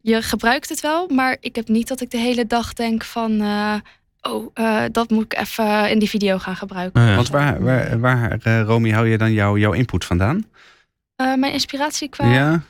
je gebruikt het wel, maar ik heb niet dat ik de hele dag denk van, eh, oh, eh, dat moet ik even in die video gaan gebruiken. Oh ja. Want waar, waar, waar eh, Romy, hou je dan jouw jouw input vandaan? Eh, mijn inspiratie qua Ja?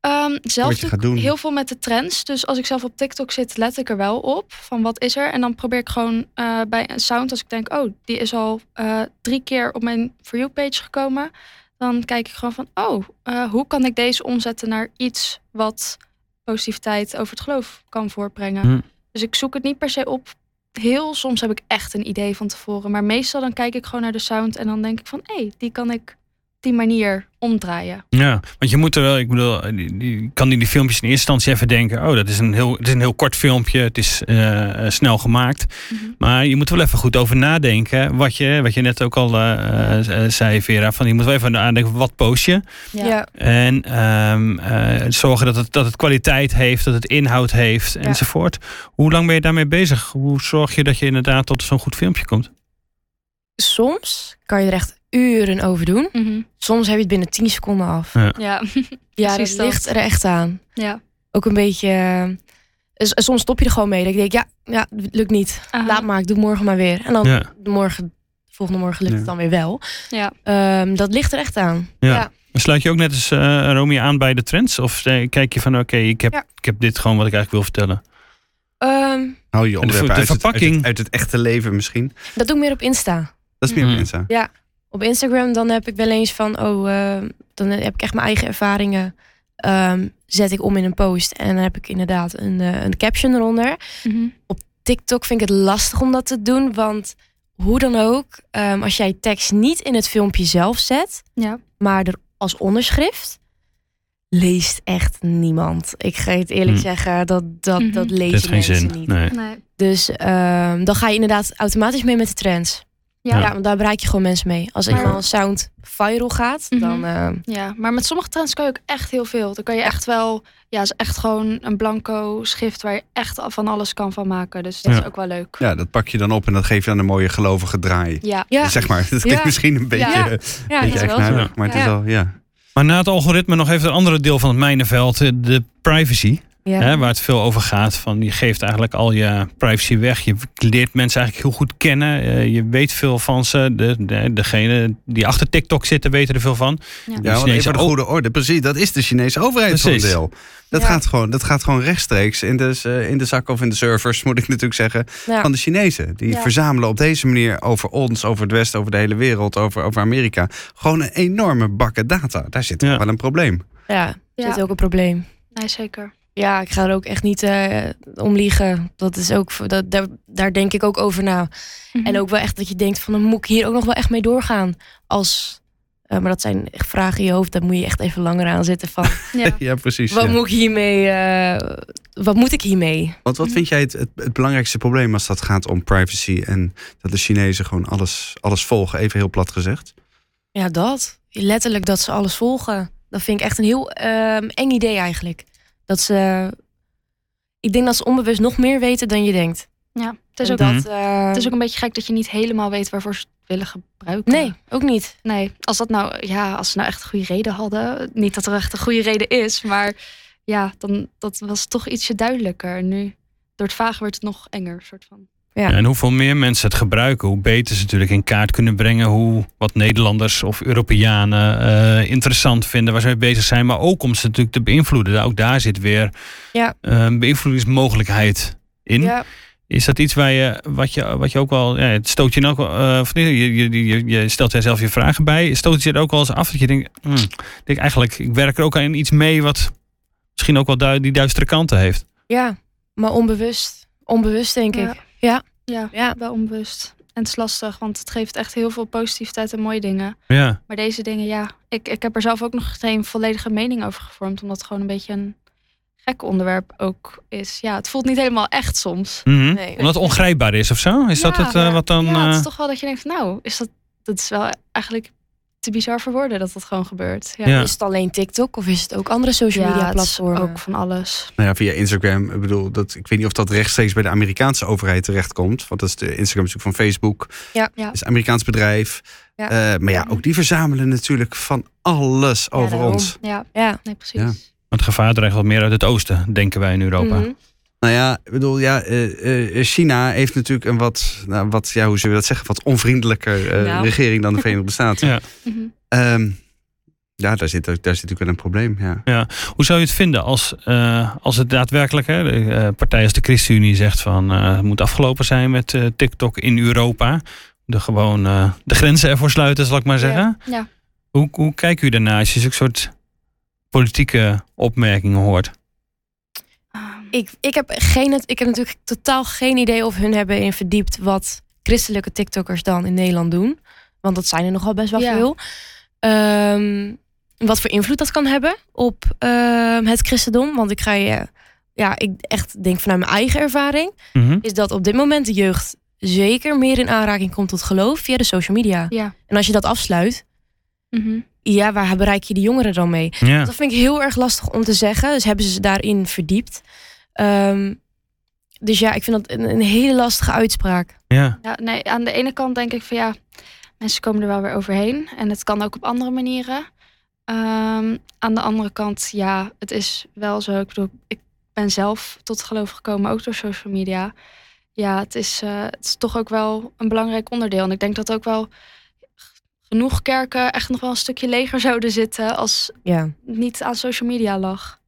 Ehm, zelf Wat je doe gaat ik doen. heel veel met de trends. Dus als ik zelf op TikTok zit, let ik er wel op van wat is er. En dan probeer ik gewoon eh, bij een sound, als ik denk, oh, die is al eh, drie keer op mijn For You page gekomen. Dan kijk ik gewoon van, oh, eh, hoe kan ik deze omzetten naar iets wat positiviteit over het geloof kan voortbrengen. Hm. Dus ik zoek het niet per se op. Heel soms heb ik echt een idee van tevoren. Maar meestal dan kijk ik gewoon naar de sound en dan denk ik van, hé, hey, die kan ik die manier omdraaien. Ja, want je moet er wel, ik bedoel, die, die, kan in die filmpjes in eerste instantie even denken, oh, dat is een heel, het is een heel kort filmpje, het is eh, eh, snel gemaakt. Mhm. Maar je moet er wel even goed over nadenken, wat je, wat je net ook al eh, eh, zei, Vera, van je moet wel even nadenken, wat post je? Ja. En ehm, eh, zorgen dat het, dat het kwaliteit heeft, dat het inhoud heeft, enzovoort. Hoe lang ben je daarmee bezig? Hoe zorg je dat je inderdaad tot zo'n goed filmpje komt? Soms kan je er echt uren over doen. Mhm. Soms heb je het binnen 10 seconden af. Ja. Ja, Ja, dat ligt er echt aan. ja. Ook een beetje. eh, soms stop je er gewoon mee. Dat ik denk, ja, ja, lukt niet. Aha. Laat maar, ik doe morgen maar weer. En dan Ja. morgen, volgende morgen lukt Ja. het dan weer wel. Ja. Ehm, dat ligt er echt aan. Ja. Ja. Sluit je ook net als eh Romy aan bij de trends? Of eh, kijk je van, oké, ik, heb, Ja. ik heb dit gewoon wat ik eigenlijk wil vertellen? Ehm, Hou je de onderwerpen ver- de uit, het, uit, verpakking. het, uit het echte leven misschien? dat doe ik meer op Insta. Dat is meer Mhm. mensen. Op Instagram dan heb ik wel eens van, oh, ehm, dan heb ik echt mijn eigen ervaringen. ehm, zet ik om in een post. En dan heb ik inderdaad een, eh, een caption eronder. Mhm. TikTok vind ik het lastig om dat te doen. Want hoe dan ook, ehm, als jij tekst niet in het filmpje zelf zet, Ja. maar er als onderschrift, leest echt niemand. Ik ga het eerlijk Hm. zeggen, dat, dat, Mhm. dat Dat lezen heeft geen mensen zin. niet. Nee. Nee. Dus ehm, dan ga je inderdaad automatisch mee met de trends. Ja, Ja, ja. want daar bereik je gewoon mensen mee. Als Maar- eenmaal een sound viral gaat, Mhm. dan... eh, maar met sommige trends kan je ook echt heel veel. Dan kan je echt wel, ja, is echt gewoon een blanco schrift waar je echt van alles kan van maken. Dus dat Ja. is ook wel leuk. Ja, dat pak je dan op en dat geef je dan een mooie gelovige draai. Ja, ja, Zeg maar, dat klinkt Ja. misschien een beetje, Ja. een ja, beetje dat is wel eigenaardig, zo. maar het is Ja. wel, ja. Maar na het algoritme nog even het andere deel van het mijnenveld, de privacy. Ja. Hè, waar het veel over gaat. Van je geeft eigenlijk al je privacy weg. Je leert mensen eigenlijk heel goed kennen. Eh, je weet veel van ze. De, de, degene die achter TikTok zitten weten er veel van. Ja. Ja, want Chinese even voor de ook- goede orde. Precies, dat is de Chinese overheid deel. Dat, Ja. gaat gewoon, dat gaat gewoon rechtstreeks in de, eh, in de zak of in de servers, moet ik natuurlijk zeggen, Ja. van de Chinezen. Die Ja. verzamelen op deze manier over ons, over het Westen, over de hele wereld, over, over Amerika. Gewoon een enorme bakken data. Daar zit Ja. wel een probleem. Ja, er Ja. zit ook een probleem. Nee, zeker. Ja, ik ga er ook echt niet eh, om liegen. Dat is ook, dat, daar, daar denk ik ook over na. Mhm. En ook wel echt dat je denkt van, dan moet ik hier ook nog wel echt mee doorgaan. Als, eh, maar dat zijn echt vragen in je hoofd, daar moet je echt even langer aan zitten van. Ja. Ja, precies. wat ja. moet ik hiermee, eh, wat moet ik hiermee? Want wat vind jij het, het, het belangrijkste probleem als dat gaat om privacy en dat de Chinezen gewoon alles, alles volgen, even heel plat gezegd? Ja, dat. Letterlijk dat ze alles volgen. Dat vind ik echt een heel ehm, eng idee eigenlijk. Dat ze, ik denk dat ze onbewust nog meer weten dan je denkt. ja. Het, is ook, Mhm. dat, eh, het is ook een beetje gek dat je niet helemaal weet waarvoor ze het willen gebruiken. Nee, ook niet. Nee, als dat nou, ja, als ze nou echt een goede reden hadden. Niet dat er echt een goede reden is, maar ja, dan dat was toch ietsje duidelijker. Nu, door het vage werd het nog enger, soort van. Ja. En hoeveel meer mensen het gebruiken, hoe beter ze natuurlijk in kaart kunnen brengen hoe wat Nederlanders of Europeanen eh, interessant vinden, waar ze mee bezig zijn. Maar ook om ze natuurlijk te beïnvloeden. Ook daar zit weer Ja. eh, een beïnvloedingsmogelijkheid in. Ja, Is dat iets waar je, wat je, wat je ook wel, ja, het stoot je nou eh, je, je, je, je stelt er zelf je vragen bij, stoot het je er ook wel eens af dat je denkt, hmm, ik denk eigenlijk, ik werk er ook aan iets mee wat misschien ook wel du- die duistere kanten heeft. ja, maar onbewust. Onbewust denk Ja. ik. Ja, Ja, ja. wel onbewust. En het is lastig, want het geeft echt heel veel positiviteit en mooie dingen. Ja, Maar deze dingen, ja, ik, ik heb er zelf ook nog geen volledige mening over gevormd. Omdat het gewoon een beetje een gek onderwerp ook is. Ja, het voelt niet helemaal echt soms. Mhm. Nee. omdat het ongrijpbaar is of zo? Is dat het eh, wat dan... Ja, het eh, is toch wel dat je denkt nou, is dat, dat is wel eigenlijk te bizar voor woorden dat dat gewoon gebeurt. Ja, Ja. Is het alleen TikTok of is het ook andere social Ja, media het is platformen? ook van alles. Nou ja, via Instagram. Ik bedoel, dat, ik weet niet of dat rechtstreeks bij de Amerikaanse overheid terechtkomt. Want dat is de Instagram is natuurlijk van Facebook. Ja. Ja. Dat is een Amerikaans bedrijf. Ja. Eh, maar ja, ook die verzamelen natuurlijk van alles over daarom. ons. Ja, Ja. nee, precies. Ja. Het gevaar dreigt wat meer uit het oosten, denken wij in Europa. Mhm. Nou ja, ik bedoel, ja, eh, eh, China heeft natuurlijk een wat, nou, wat, ja, hoe zullen we dat zeggen, wat onvriendelijker eh, Nou. regering dan de Verenigde Staten. Ja. Mhm. Ehm, ja, daar zit, daar zit natuurlijk wel een probleem. Ja. Hoe zou je het vinden als, eh, als het daadwerkelijk, hè, de eh, partij als de ChristenUnie zegt van eh, het moet afgelopen zijn met eh, TikTok in Europa. De gewoon eh, de grenzen ervoor sluiten, zal ik maar zeggen. Ja. Hoe, hoe kijkt u daarna als je zulke soort politieke opmerkingen hoort? Ik, ik, heb geen, ik heb natuurlijk totaal geen idee of hun hebben in verdiept wat christelijke TikTokkers dan in Nederland doen. Want dat zijn er nogal best wel Ja. veel. Ehm, wat voor invloed dat kan hebben op ehm, het christendom. Want ik ga je, ja, ik echt denk vanuit mijn eigen ervaring, Mhm. is dat op dit moment de jeugd zeker meer in aanraking komt tot geloof via de social media. ja. En als je dat afsluit, Mhm. ja, waar bereik je de jongeren dan mee? Ja. Dat vind ik heel erg lastig om te zeggen. Dus hebben ze ze daarin verdiept. Ehm, dus ja, ik vind dat een, een hele lastige uitspraak. Ja. Ja, nee, aan de ene kant denk ik van ja, mensen komen er wel weer overheen. En het kan ook op andere manieren. Ehm, aan de andere kant, ja, het is wel zo. Ik bedoel, ik ben zelf tot geloof gekomen, ook door social media. Ja, het is, eh, het is toch ook wel een belangrijk onderdeel. En ik denk dat ook wel genoeg kerken echt nog wel een stukje leger zouden zitten als Ja, het niet aan social media lag.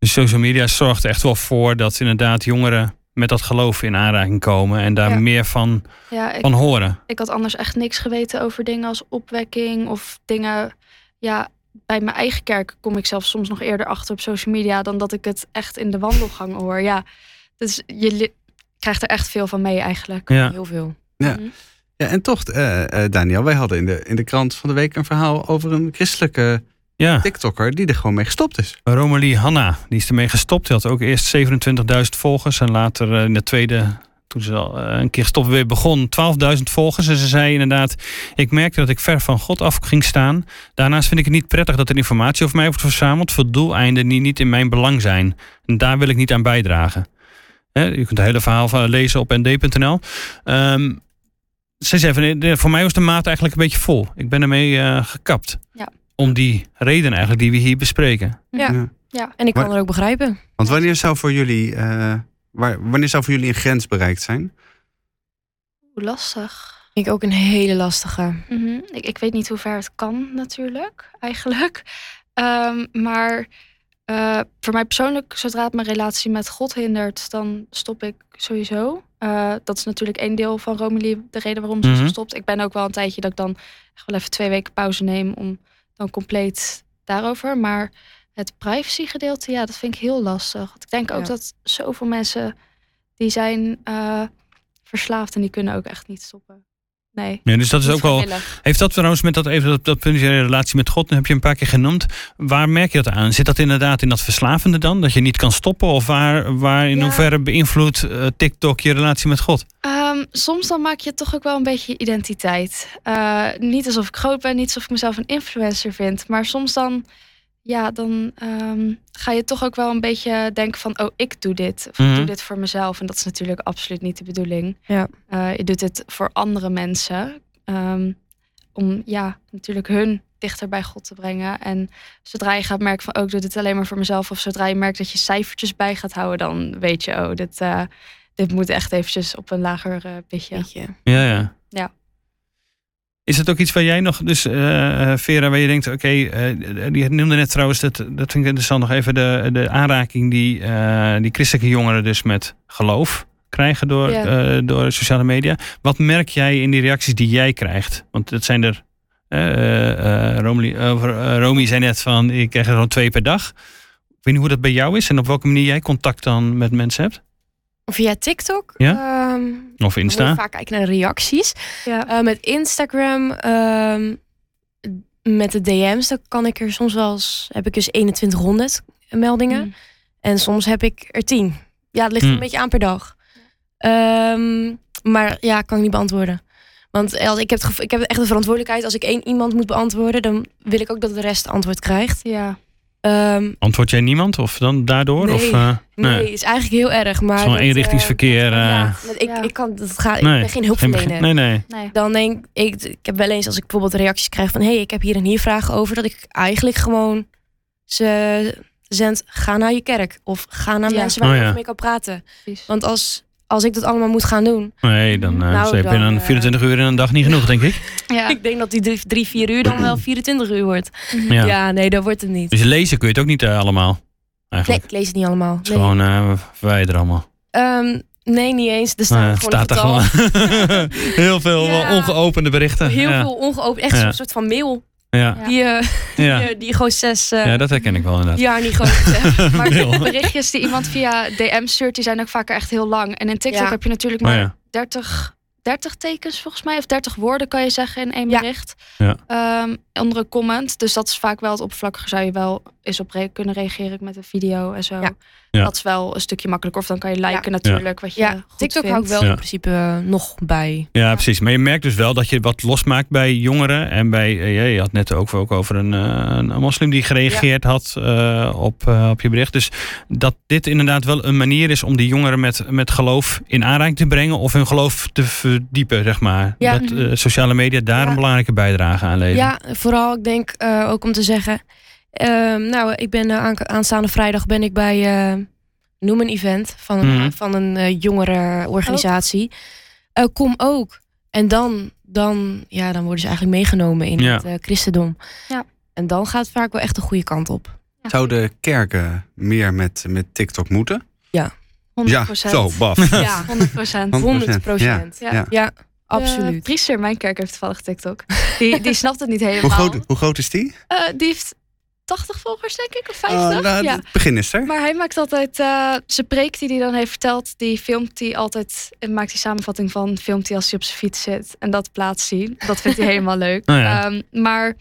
Dus social media zorgt echt wel voor dat inderdaad jongeren met dat geloof in aanraking komen en daar Ja. meer van, Ja, ik, van horen. ik had anders echt niks geweten over dingen als opwekking of dingen. Ja, bij mijn eigen kerk kom ik zelf soms nog eerder achter op social media dan dat ik het echt in de wandelgang hoor. Ja, dus je krijgt er echt veel van mee eigenlijk. Ja. heel veel. Ja. Mhm. Ja, en toch, eh, eh, Daniel, wij hadden in de, in de krant van de week een verhaal over een christelijke Ja, TikToker die er gewoon mee gestopt is. Romalie Hanna, die is ermee gestopt. Die had ook eerst 27.000 volgers en later eh, in de tweede toen ze al eh, een keer stop weer begon, 12.000 volgers. En ze zei inderdaad, ik merkte dat ik ver van God af ging staan. Daarnaast vind ik het niet prettig dat er informatie over mij wordt verzameld voor doeleinden die niet in mijn belang zijn. En daar wil ik niet aan bijdragen. Hè, je kunt het hele verhaal van lezen op nd.nl. Ehm ze zei van, eh, voor mij was de maat eigenlijk een beetje vol. Ik ben ermee eh, gekapt. Ja. Om die reden eigenlijk die we hier bespreken. Ja. Ja. Ja. En ik kan Maar- er ook begrijpen. Want wanneer zou voor jullie, eh, waar, wanneer zou voor jullie een grens bereikt zijn? Lastig. Ik ook een hele lastige. Mhm. ik, ik weet niet hoe ver het kan natuurlijk, eigenlijk. Ehm, maar eh, voor mij persoonlijk, zodra het mijn relatie met God hindert, dan stop ik sowieso. Eh, dat is natuurlijk één deel van Romelie, de reden waarom ze is Mhm. gestopt. Ik ben ook wel een tijdje dat ik dan echt wel even twee weken pauze neem om dan compleet daarover. Maar het privacy gedeelte, ja, dat vind ik heel lastig. Want ik denk ook Ja. dat zoveel mensen die zijn eh, verslaafd en die kunnen ook echt niet stoppen. Nee. Ja, dus dat is ook wel. Heeft dat trouwens met dat even dat, dat punt in relatie met God, heb je een paar keer genoemd. Waar merk je dat aan? Zit dat inderdaad in dat verslavende dan? Dat je niet kan stoppen? Of waar, waar in Ja. hoeverre beïnvloedt eh, TikTok je relatie met God? Ehm, soms dan maak je toch ook wel een beetje je identiteit. Eh, niet alsof ik groot ben, niet alsof ik mezelf een influencer vind. Maar soms dan, ja, dan ehm, ga je toch ook wel een beetje denken van... oh, ik doe dit. Of Mhm. ik doe dit voor mezelf. En dat is natuurlijk absoluut niet de bedoeling. Ja. Eh, je doet dit voor andere mensen. ehm, om, ja, natuurlijk hun dichter bij God te brengen. En zodra je gaat merken van... oh, ik doe dit alleen maar voor mezelf. Of zodra je merkt dat je cijfertjes bij gaat houden... dan weet je, oh, dit... eh, dit moet echt eventjes op een lager eh pitje. Weet je. Ja, ja. Ja. Is het ook iets waar jij nog, dus eh, eh, Vera, waar je denkt, oké, eh, die noemde net trouwens, dat, dat vind ik interessant nog even, de, de aanraking die, die christelijke jongeren dus met geloof krijgen door, Ja. door sociale media. Wat merk jij in die reacties die jij krijgt? Want dat zijn er, eh Romy, Romy zei net van, ik krijg er zo'n twee per dag. Ik weet niet hoe dat bij jou is en op welke manier jij contact dan met mensen hebt. Via TikTok. Ja? ehm, Of Insta. vaak kijken naar reacties. Ja. Eh, met Instagram, ehm, met de DM's, dan kan ik er soms wel eens, heb ik dus 2100 meldingen. Mm. En soms heb ik er 10. Ja, het ligt een beetje aan per dag. Ehm, maar ja, kan ik niet beantwoorden. Want als ik, heb ik heb echt de verantwoordelijkheid. Als ik één iemand moet beantwoorden, dan wil ik ook dat de rest antwoord krijgt. Ja. Ehm, Antwoord jij niemand of dan daardoor? Nee. Of, eh, nee, het is eigenlijk heel erg. Maar Zo'n eenrichtingsverkeer. eh, ja, eh, dat- ik, Ja. ik kan dat gaat. Nee, ik ben geen hulpverlener. begin- nee, nee. Dan denk ik, ik heb wel eens als ik bijvoorbeeld reacties krijg van hé, hey, ik heb hier en hier vragen over, dat ik eigenlijk gewoon ze zend, ga naar je kerk of ga naar Ja. mensen waar Oh, je ja. over mee kan praten. Precies. Want als, als ik dat allemaal moet gaan doen, Nee, dan Nou, ze heb je dan, dan eh, 24 uur in een dag niet genoeg, denk ik. Ja. ik denk dat die drie, drie, vier uur dan wel 24 uur wordt. Mhm. Ja. Ja, nee, dat wordt het niet. Dus lezen kun je het ook niet eh, allemaal. Nee, Eigenlijk. ik lees het niet allemaal. Het is Nee, gewoon eh verwijderen allemaal. Ehm, nee niet eens. Er staat ja, gewoon een staat er gewoon heel veel Ja. ongeopende berichten. Heel ja. veel ongeopend. Echt Ja. zo'n soort van mail. Ja. Ja. Die, eh, Ja. die, die gewoon zes eh, ja, dat herken ik wel inderdaad. jaar niet gewoon Maar berichtjes die iemand via DM stuurt, die zijn ook vaker echt heel lang. En in TikTok Ja. heb je natuurlijk Oh maar ja. 30, 30 tekens volgens mij. Of 30 woorden kan je zeggen in één Ja. bericht. Ja. Ehm, onder een comment. Dus dat is vaak wel het oppervlakkige. Zou je wel eens op re- kunnen reageren met een video en zo. Ja. Dat is wel een stukje makkelijker. Of dan kan je liken Ja. natuurlijk. Wat je Ja, goed TikTok vindt. hou ik wel Ja. in principe eh, nog bij. Ja, precies. Maar je merkt dus wel dat je wat losmaakt bij jongeren. En bij, eh, je had net ook, ook over een, eh, een moslim die gereageerd had eh, op, eh, op je bericht. Dus dat dit inderdaad wel een manier is om die jongeren met, met geloof in aanraking te brengen. Of hun geloof te verdiepen, zeg maar. Ja. Dat eh, sociale media daar Ja. een belangrijke bijdrage aan leveren. Ja, vooral ik denk eh, ook om te zeggen. ehm, nou, ik ben eh, aan, aanstaande vrijdag ben ik bij eh, noem een event van een, Mhm. van een eh, jongerenorganisatie. Eh, kom ook. En dan, dan, ja, dan worden ze eigenlijk meegenomen in Ja. het christendom. Ja. En dan gaat het vaak wel echt de goede kant op. Zouden kerken meer met, met TikTok moeten? 100%. Ja, zo, baf. Ja, 100%. 100 procent. Ja. Ja, Ja. De absoluut. priester mijn kerk heeft toevallig TikTok. Die, die snapt het niet helemaal. Hoe groot, hoe groot is die? Eh, die heeft 80 volgers, denk ik, of 50. Oh, nou, ja. Het begin is er. Maar hij maakt altijd, eh zijn preek die hij dan heeft verteld, die filmt hij altijd, en maakt hij samenvatting van, filmt hij als hij op zijn fiets zit. En dat plaatst hij. Dat vindt hij helemaal leuk. Oh ja. Ehm, maar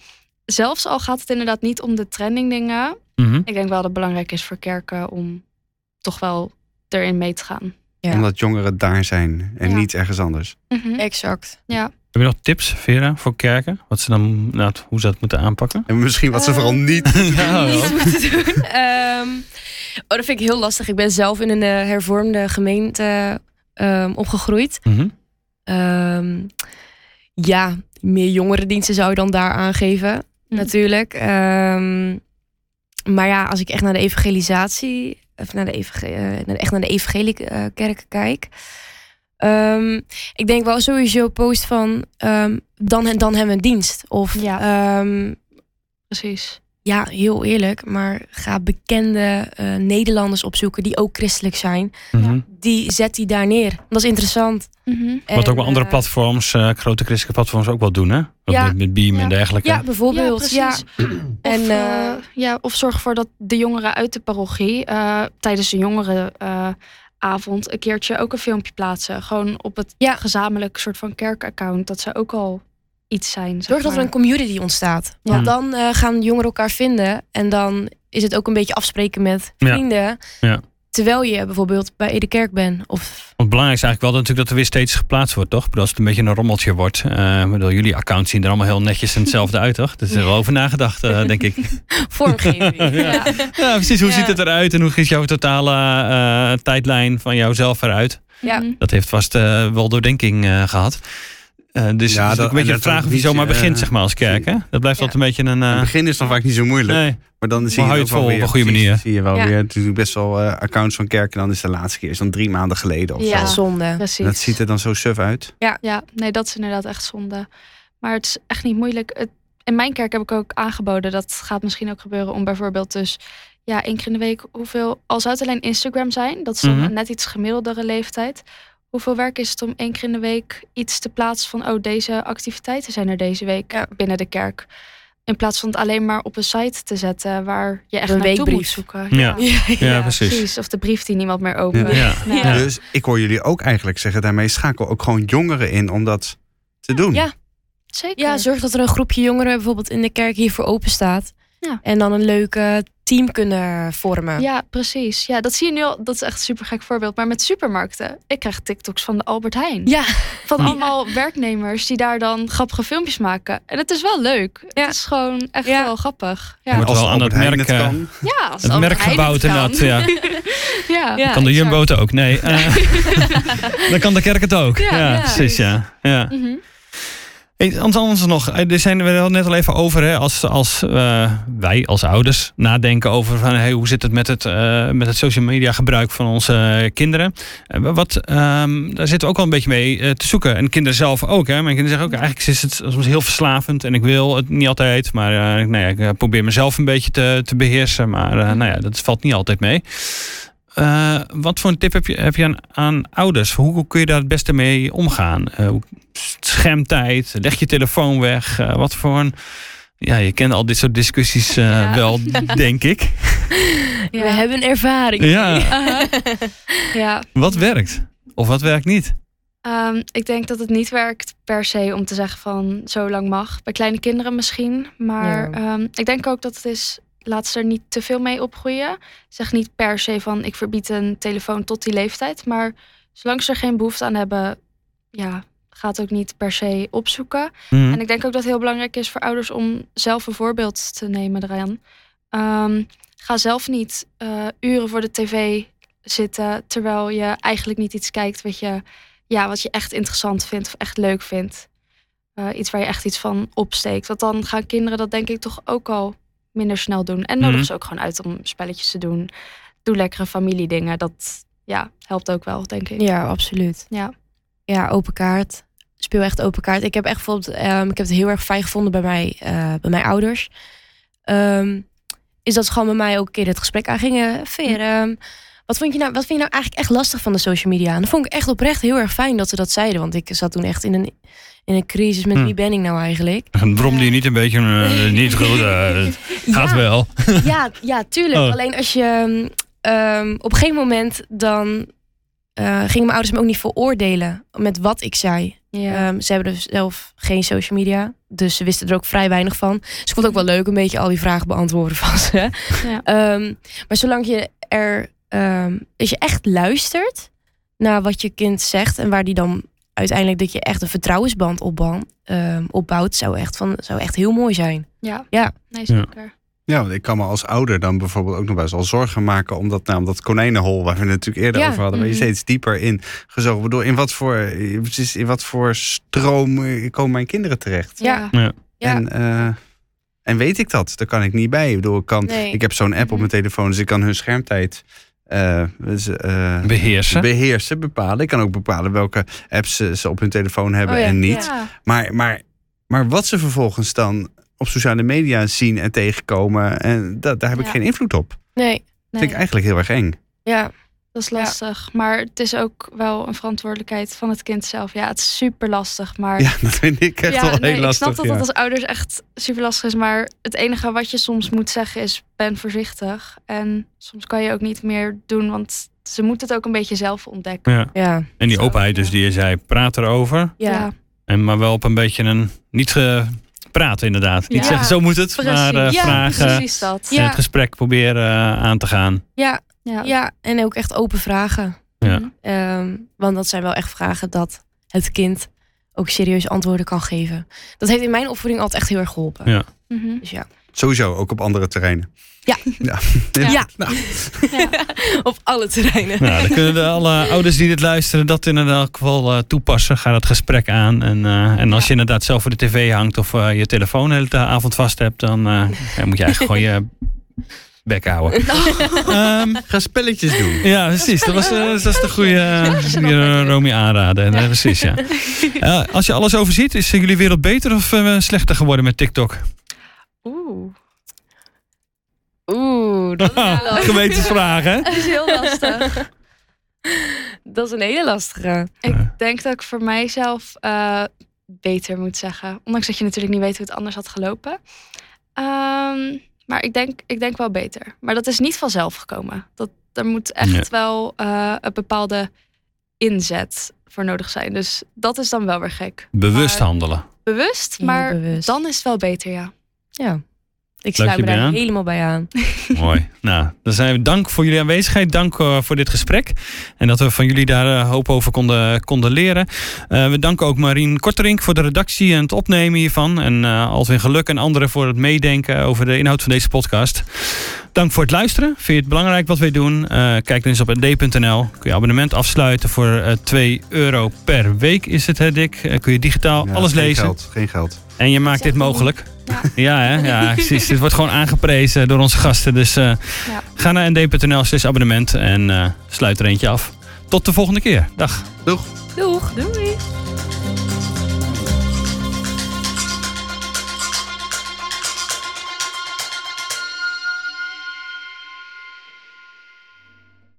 zelfs al gaat het inderdaad niet om de trending dingen, Mhm. ik denk wel dat het belangrijk is voor kerken om toch wel erin mee te gaan. Ja. Omdat jongeren daar zijn en Ja. niet ergens anders. Mhm. Exact. Ja. Heb je nog tips, Vera, voor kerken? Wat ze dan, nou, hoe ze dat moeten aanpakken? En misschien wat ze vooral niet... Ja, Niet moeten doen. Ehm, oh, dat vind ik heel lastig. Ik ben zelf in een eh, hervormde gemeente ehm, opgegroeid. Mhm. Ehm, ja, meer jongerendiensten zou je dan daar aangeven, Mhm. natuurlijk. Ehm, maar ja, als ik echt naar de evangelisatie, of naar de, evangel- eh, echt naar de evangelische eh, kerken kijk. ehm, ik denk wel sowieso post van ehm, dan, en dan hebben we een dienst. Of Ja. ja, Precies. Ja heel eerlijk, maar ga bekende eh, Nederlanders opzoeken die ook christelijk zijn. Mhm. Die zet die daar neer. Dat is interessant. Mhm. Wat En, ook wel andere eh, platforms, eh, grote christelijke platforms ook wel doen, hè? Ja. met, met Beam en dergelijke. Ja, bijvoorbeeld. Ja. En, Of, ja, of zorg ervoor dat de jongeren uit de parochie eh, tijdens de jongerenavond een keertje ook een filmpje plaatsen. Gewoon op het Ja. gezamenlijk soort van kerkaccount. Dat zou ook al iets zijn. zeg Zorg dat er een community ontstaat. Ja. Want dan eh, gaan jongeren elkaar vinden. En dan is het ook een beetje afspreken met vrienden. Ja. Terwijl je bijvoorbeeld bij Ede Kerk bent. Of Want belangrijk is eigenlijk wel natuurlijk dat er weer steeds geplaatst wordt, toch? Als het een beetje een rommeltje wordt. eh, ik bedoel, jullie accounts zien er allemaal heel netjes en hetzelfde uit, toch? Dus er is er wel over nagedacht, eh, denk ik. vormgeving. Ja. ja. Ja, precies. Hoe Ja. ziet het eruit en hoe ziet jouw totale eh, tijdlijn van jouzelf eruit? Ja. Dat heeft vast eh, wel doordenking eh, gehad. Eh, dus Ja, het is dat- een beetje de vraag of je zomaar eh, begint, zeg maar, als kerk. Hè? Dat blijft Ja. altijd een beetje een... Het eh, begin is dan vaak niet zo moeilijk. nee. Maar dan zie Maar je, het het vol wel op weer, een goede manier. zie je wel Ja. weer natuurlijk best wel eh, accounts van kerken. Dan is de laatste keer is dan drie maanden geleden of Ja. zo. Zonde. Precies. Dat ziet er dan zo suf uit. Ja, nee, dat is inderdaad echt zonde. Maar het is echt niet moeilijk. Het, in mijn kerk heb ik ook aangeboden, dat gaat misschien ook gebeuren, om bijvoorbeeld dus ja, één keer in de week hoeveel, al zou het alleen Instagram zijn, dat is dan Mhm. een net iets gemiddeldere leeftijd. Hoeveel werk is het om één keer in de week iets te plaatsen van, oh, deze activiteiten zijn er deze week binnen de kerk. In plaats van het alleen maar op een site te zetten waar je echt Een naartoe moet zoeken. Ja. Ja, Ja, precies. Of de brief die niemand meer opent. Ja. Ja. Dus ik hoor jullie ook eigenlijk zeggen, daarmee schakel ook gewoon jongeren in om dat te doen. Ja. Zeker. Ja, zorg dat er een groepje jongeren bijvoorbeeld in de kerk hiervoor open staat. Ja. En dan een leuke team kunnen vormen. Ja, precies. Ja, dat zie je nu al. Dat is echt een super gek voorbeeld. Maar met supermarkten. Ik krijg TikToks van de Albert Heijn. Ja. Van Ja. allemaal werknemers die daar dan grappige filmpjes maken. En het is wel leuk. Ja. Het is gewoon echt Ja. wel grappig. Je Ja, moet Als wel aan het merk... het kan. ja als Het merk gebouwd inderdaad, ja. ja. Ja. kan de. Jumbo het ook? Nee. eh, dan kan de kerk het ook. Ja, Ja, ja. precies, ja. ja. Mhm. Anders nog, eh, er zijn we het net al even over, hè, als, als eh, wij als ouders nadenken over van, hoe zit het met het, eh, met het social media gebruik van onze kinderen. Wat, ehm, daar zitten we ook wel een beetje mee te zoeken. En kinderen zelf ook. Hè. Mijn kinderen zeggen ook, eigenlijk is het soms heel verslavend en ik wil het niet altijd. Maar ik probeer mezelf een beetje te, te beheersen. Maar nou ja, dat valt niet altijd mee. Eh, wat voor een tip heb je, heb je aan, aan ouders? Hoe, hoe kun je daar het beste mee omgaan? Eh, hoe- schermtijd, leg je telefoon weg. eh, wat voor een. Ja, je kent al dit soort discussies eh, Ja. wel, denk ik. Ja. We hebben ervaring. Ja, ja. wat werkt? Of wat werkt niet? Ehm, ik denk dat het niet werkt per se om te zeggen van zo lang mag. Bij kleine kinderen misschien. Maar Ja. ehm, ik denk ook dat het is, laat ze er niet te veel mee opgroeien. Zeg niet per se van ik verbied een telefoon tot die leeftijd. Maar zolang ze er geen behoefte aan hebben, ja, gaat ook niet per se opzoeken. Hm. En ik denk ook dat het heel belangrijk is voor ouders om zelf een voorbeeld te nemen eraan. Ehm, ga zelf niet eh, uren voor de tv zitten terwijl je eigenlijk niet iets kijkt wat je, ja, wat je echt interessant vindt of echt leuk vindt. Eh, iets waar je echt iets van opsteekt. Want dan gaan kinderen dat denk ik toch ook al minder snel doen. En nodig Mhm. ze ook gewoon uit om spelletjes te doen. Doe lekkere familiedingen. Dat ja, helpt ook wel, denk ik. Ja, absoluut. Ja. Ja, open kaart. Speel echt open kaart. Ik heb echt bijvoorbeeld, ehm, ik heb het heel erg fijn gevonden bij, mij, eh, bij mijn ouders. Ehm, is dat ze gewoon met mij ook een keer het gesprek aangingen. Veer, ehm, wat, vond je nou, wat vind je nou eigenlijk echt lastig van de social media? En dat vond ik echt oprecht heel erg fijn dat ze dat zeiden. Want ik zat toen echt in een, in een crisis met Hm. wie ben ik nou eigenlijk? En bromde je niet een beetje eh, niet goed? eh, het gaat Ja. wel. Ja, ja tuurlijk. Oh. Alleen als je ehm, op een gegeven moment dan eh, gingen mijn ouders me ook niet veroordelen met wat ik zei. Ja. Ehm, ze hebben dus zelf geen social media, dus ze wisten er ook vrij weinig van. Dus ik vond het ook wel leuk een beetje al die vragen beantwoorden van ze. Ja. Ehm, maar zolang je er, ehm, als je echt luistert naar wat je kind zegt en waar die dan uiteindelijk dat je echt een vertrouwensband opbouwt, ehm, opbouwt zou echt van zou echt heel mooi zijn. Ja. Ja. Nee, zeker. Ja, want ik kan me als ouder dan bijvoorbeeld ook nog best wel zorgen maken. Omdat nou, dat konijnenhol, waar we het natuurlijk eerder Ja, over hadden, waar je mhm. steeds dieper in gezogen wordt. Door in wat voor, precies, in wat voor stroom eh, komen mijn kinderen terecht? Ja. Ja. Ja. En, eh, en weet ik dat? Daar kan ik niet bij. Ik, bedoel, ik, kan, Nee. ik heb zo'n app op Mhm. mijn telefoon, dus ik kan hun schermtijd eh, Beheersen. beheersen, bepalen. Ik kan ook bepalen welke apps ze, ze op hun telefoon hebben Oh ja, en niet. Ja. Maar, maar, maar wat ze vervolgens dan op sociale media zien en tegenkomen, en dat, daar heb ik Ja. geen invloed op. Nee. Nee, vind ik eigenlijk heel erg eng. Ja. Dat is lastig. Maar het is ook wel een verantwoordelijkheid van het kind zelf. Ja, het is super lastig. Maar Ja, dat vind ik echt ja, wel nee, heel lastig. ik snap dat ja. dat als ouders echt super lastig is. Maar het enige wat je soms moet zeggen is: ben voorzichtig. En soms kan je ook niet meer doen, want ze moeten het ook een beetje zelf ontdekken. Ja. Ja. En die openheid dus die je zei, praat erover. Ja. En maar wel op een beetje een, niet ge, praten inderdaad. Niet zeggen zo moet het, Precies. maar eh, Ja, vragen Precies dat. en Ja. het gesprek proberen eh, aan te gaan. Ja. Ja. ja. En ook echt open vragen. Ja. Ehm, want dat zijn wel echt vragen dat het kind ook serieus antwoorden kan geven. Dat heeft in mijn opvoeding altijd echt heel erg geholpen. Ja. Mhm. Dus ja. Sowieso, ook op andere terreinen. Ja. ja. Ja. Nou, Ja. Op alle terreinen. Nou, dan kunnen de alle ouders die dit luisteren dat in elk geval eh, toepassen. Ga dat gesprek aan. En, eh, en als je inderdaad zelf voor de tv hangt of eh, je telefoon de hele avond vast hebt, dan eh, ja, moet je eigenlijk gewoon je bek houden. Ehm, ga spelletjes doen. ja, precies. Dat, was, eh, dat is de goede uh, die Romy aanraden. Eh, precies, ja. Als je alles overziet, is jullie wereld beter of eh, slechter geworden met TikTok? Oeh. Oeh, dat is, heel lastig. Gewetensvraag, hè? Dat is heel lastig. dat is een hele lastige. Ik denk dat ik voor mijzelf eh, beter moet zeggen. Ondanks dat je natuurlijk niet weet hoe het anders had gelopen. Ehm, maar ik denk, ik denk wel beter. Maar dat is niet vanzelf gekomen. Dat, er moet echt Nee. wel eh, een bepaalde inzet voor nodig zijn. Dus dat is dan wel weer gek. Bewust Maar- handelen. Bewust, maar bewust. dan is het wel beter, ja. Ja. Ik Sluit me daar aan? helemaal bij aan. Mooi. Nou, dan zijn we dank voor jullie aanwezigheid. Dank eh, voor dit gesprek. En dat we van jullie daar eh, hoop over konden, konden leren. Eh, we danken ook Marien Korterink voor de redactie en het opnemen hiervan. En eh Alvin Geluk en anderen voor het meedenken over de inhoud van deze podcast. Dank voor het luisteren. Vind je het belangrijk wat wij doen? Eh, kijk dan eens op nd.nl. Kun je abonnement afsluiten voor eh 2 euro per week is het, hè Dick? Kun je digitaal Ja, alles geen lezen. Geld, geen geld. En je maakt dit mogelijk. Ja. Ja, hè? ja precies. Dit wordt gewoon aangeprezen door onze gasten. Dus eh, Ja. ga naar nd.nl slash abonnement en eh, sluit er eentje af. Tot de volgende keer. Dag. Doeg. Doeg. Doei.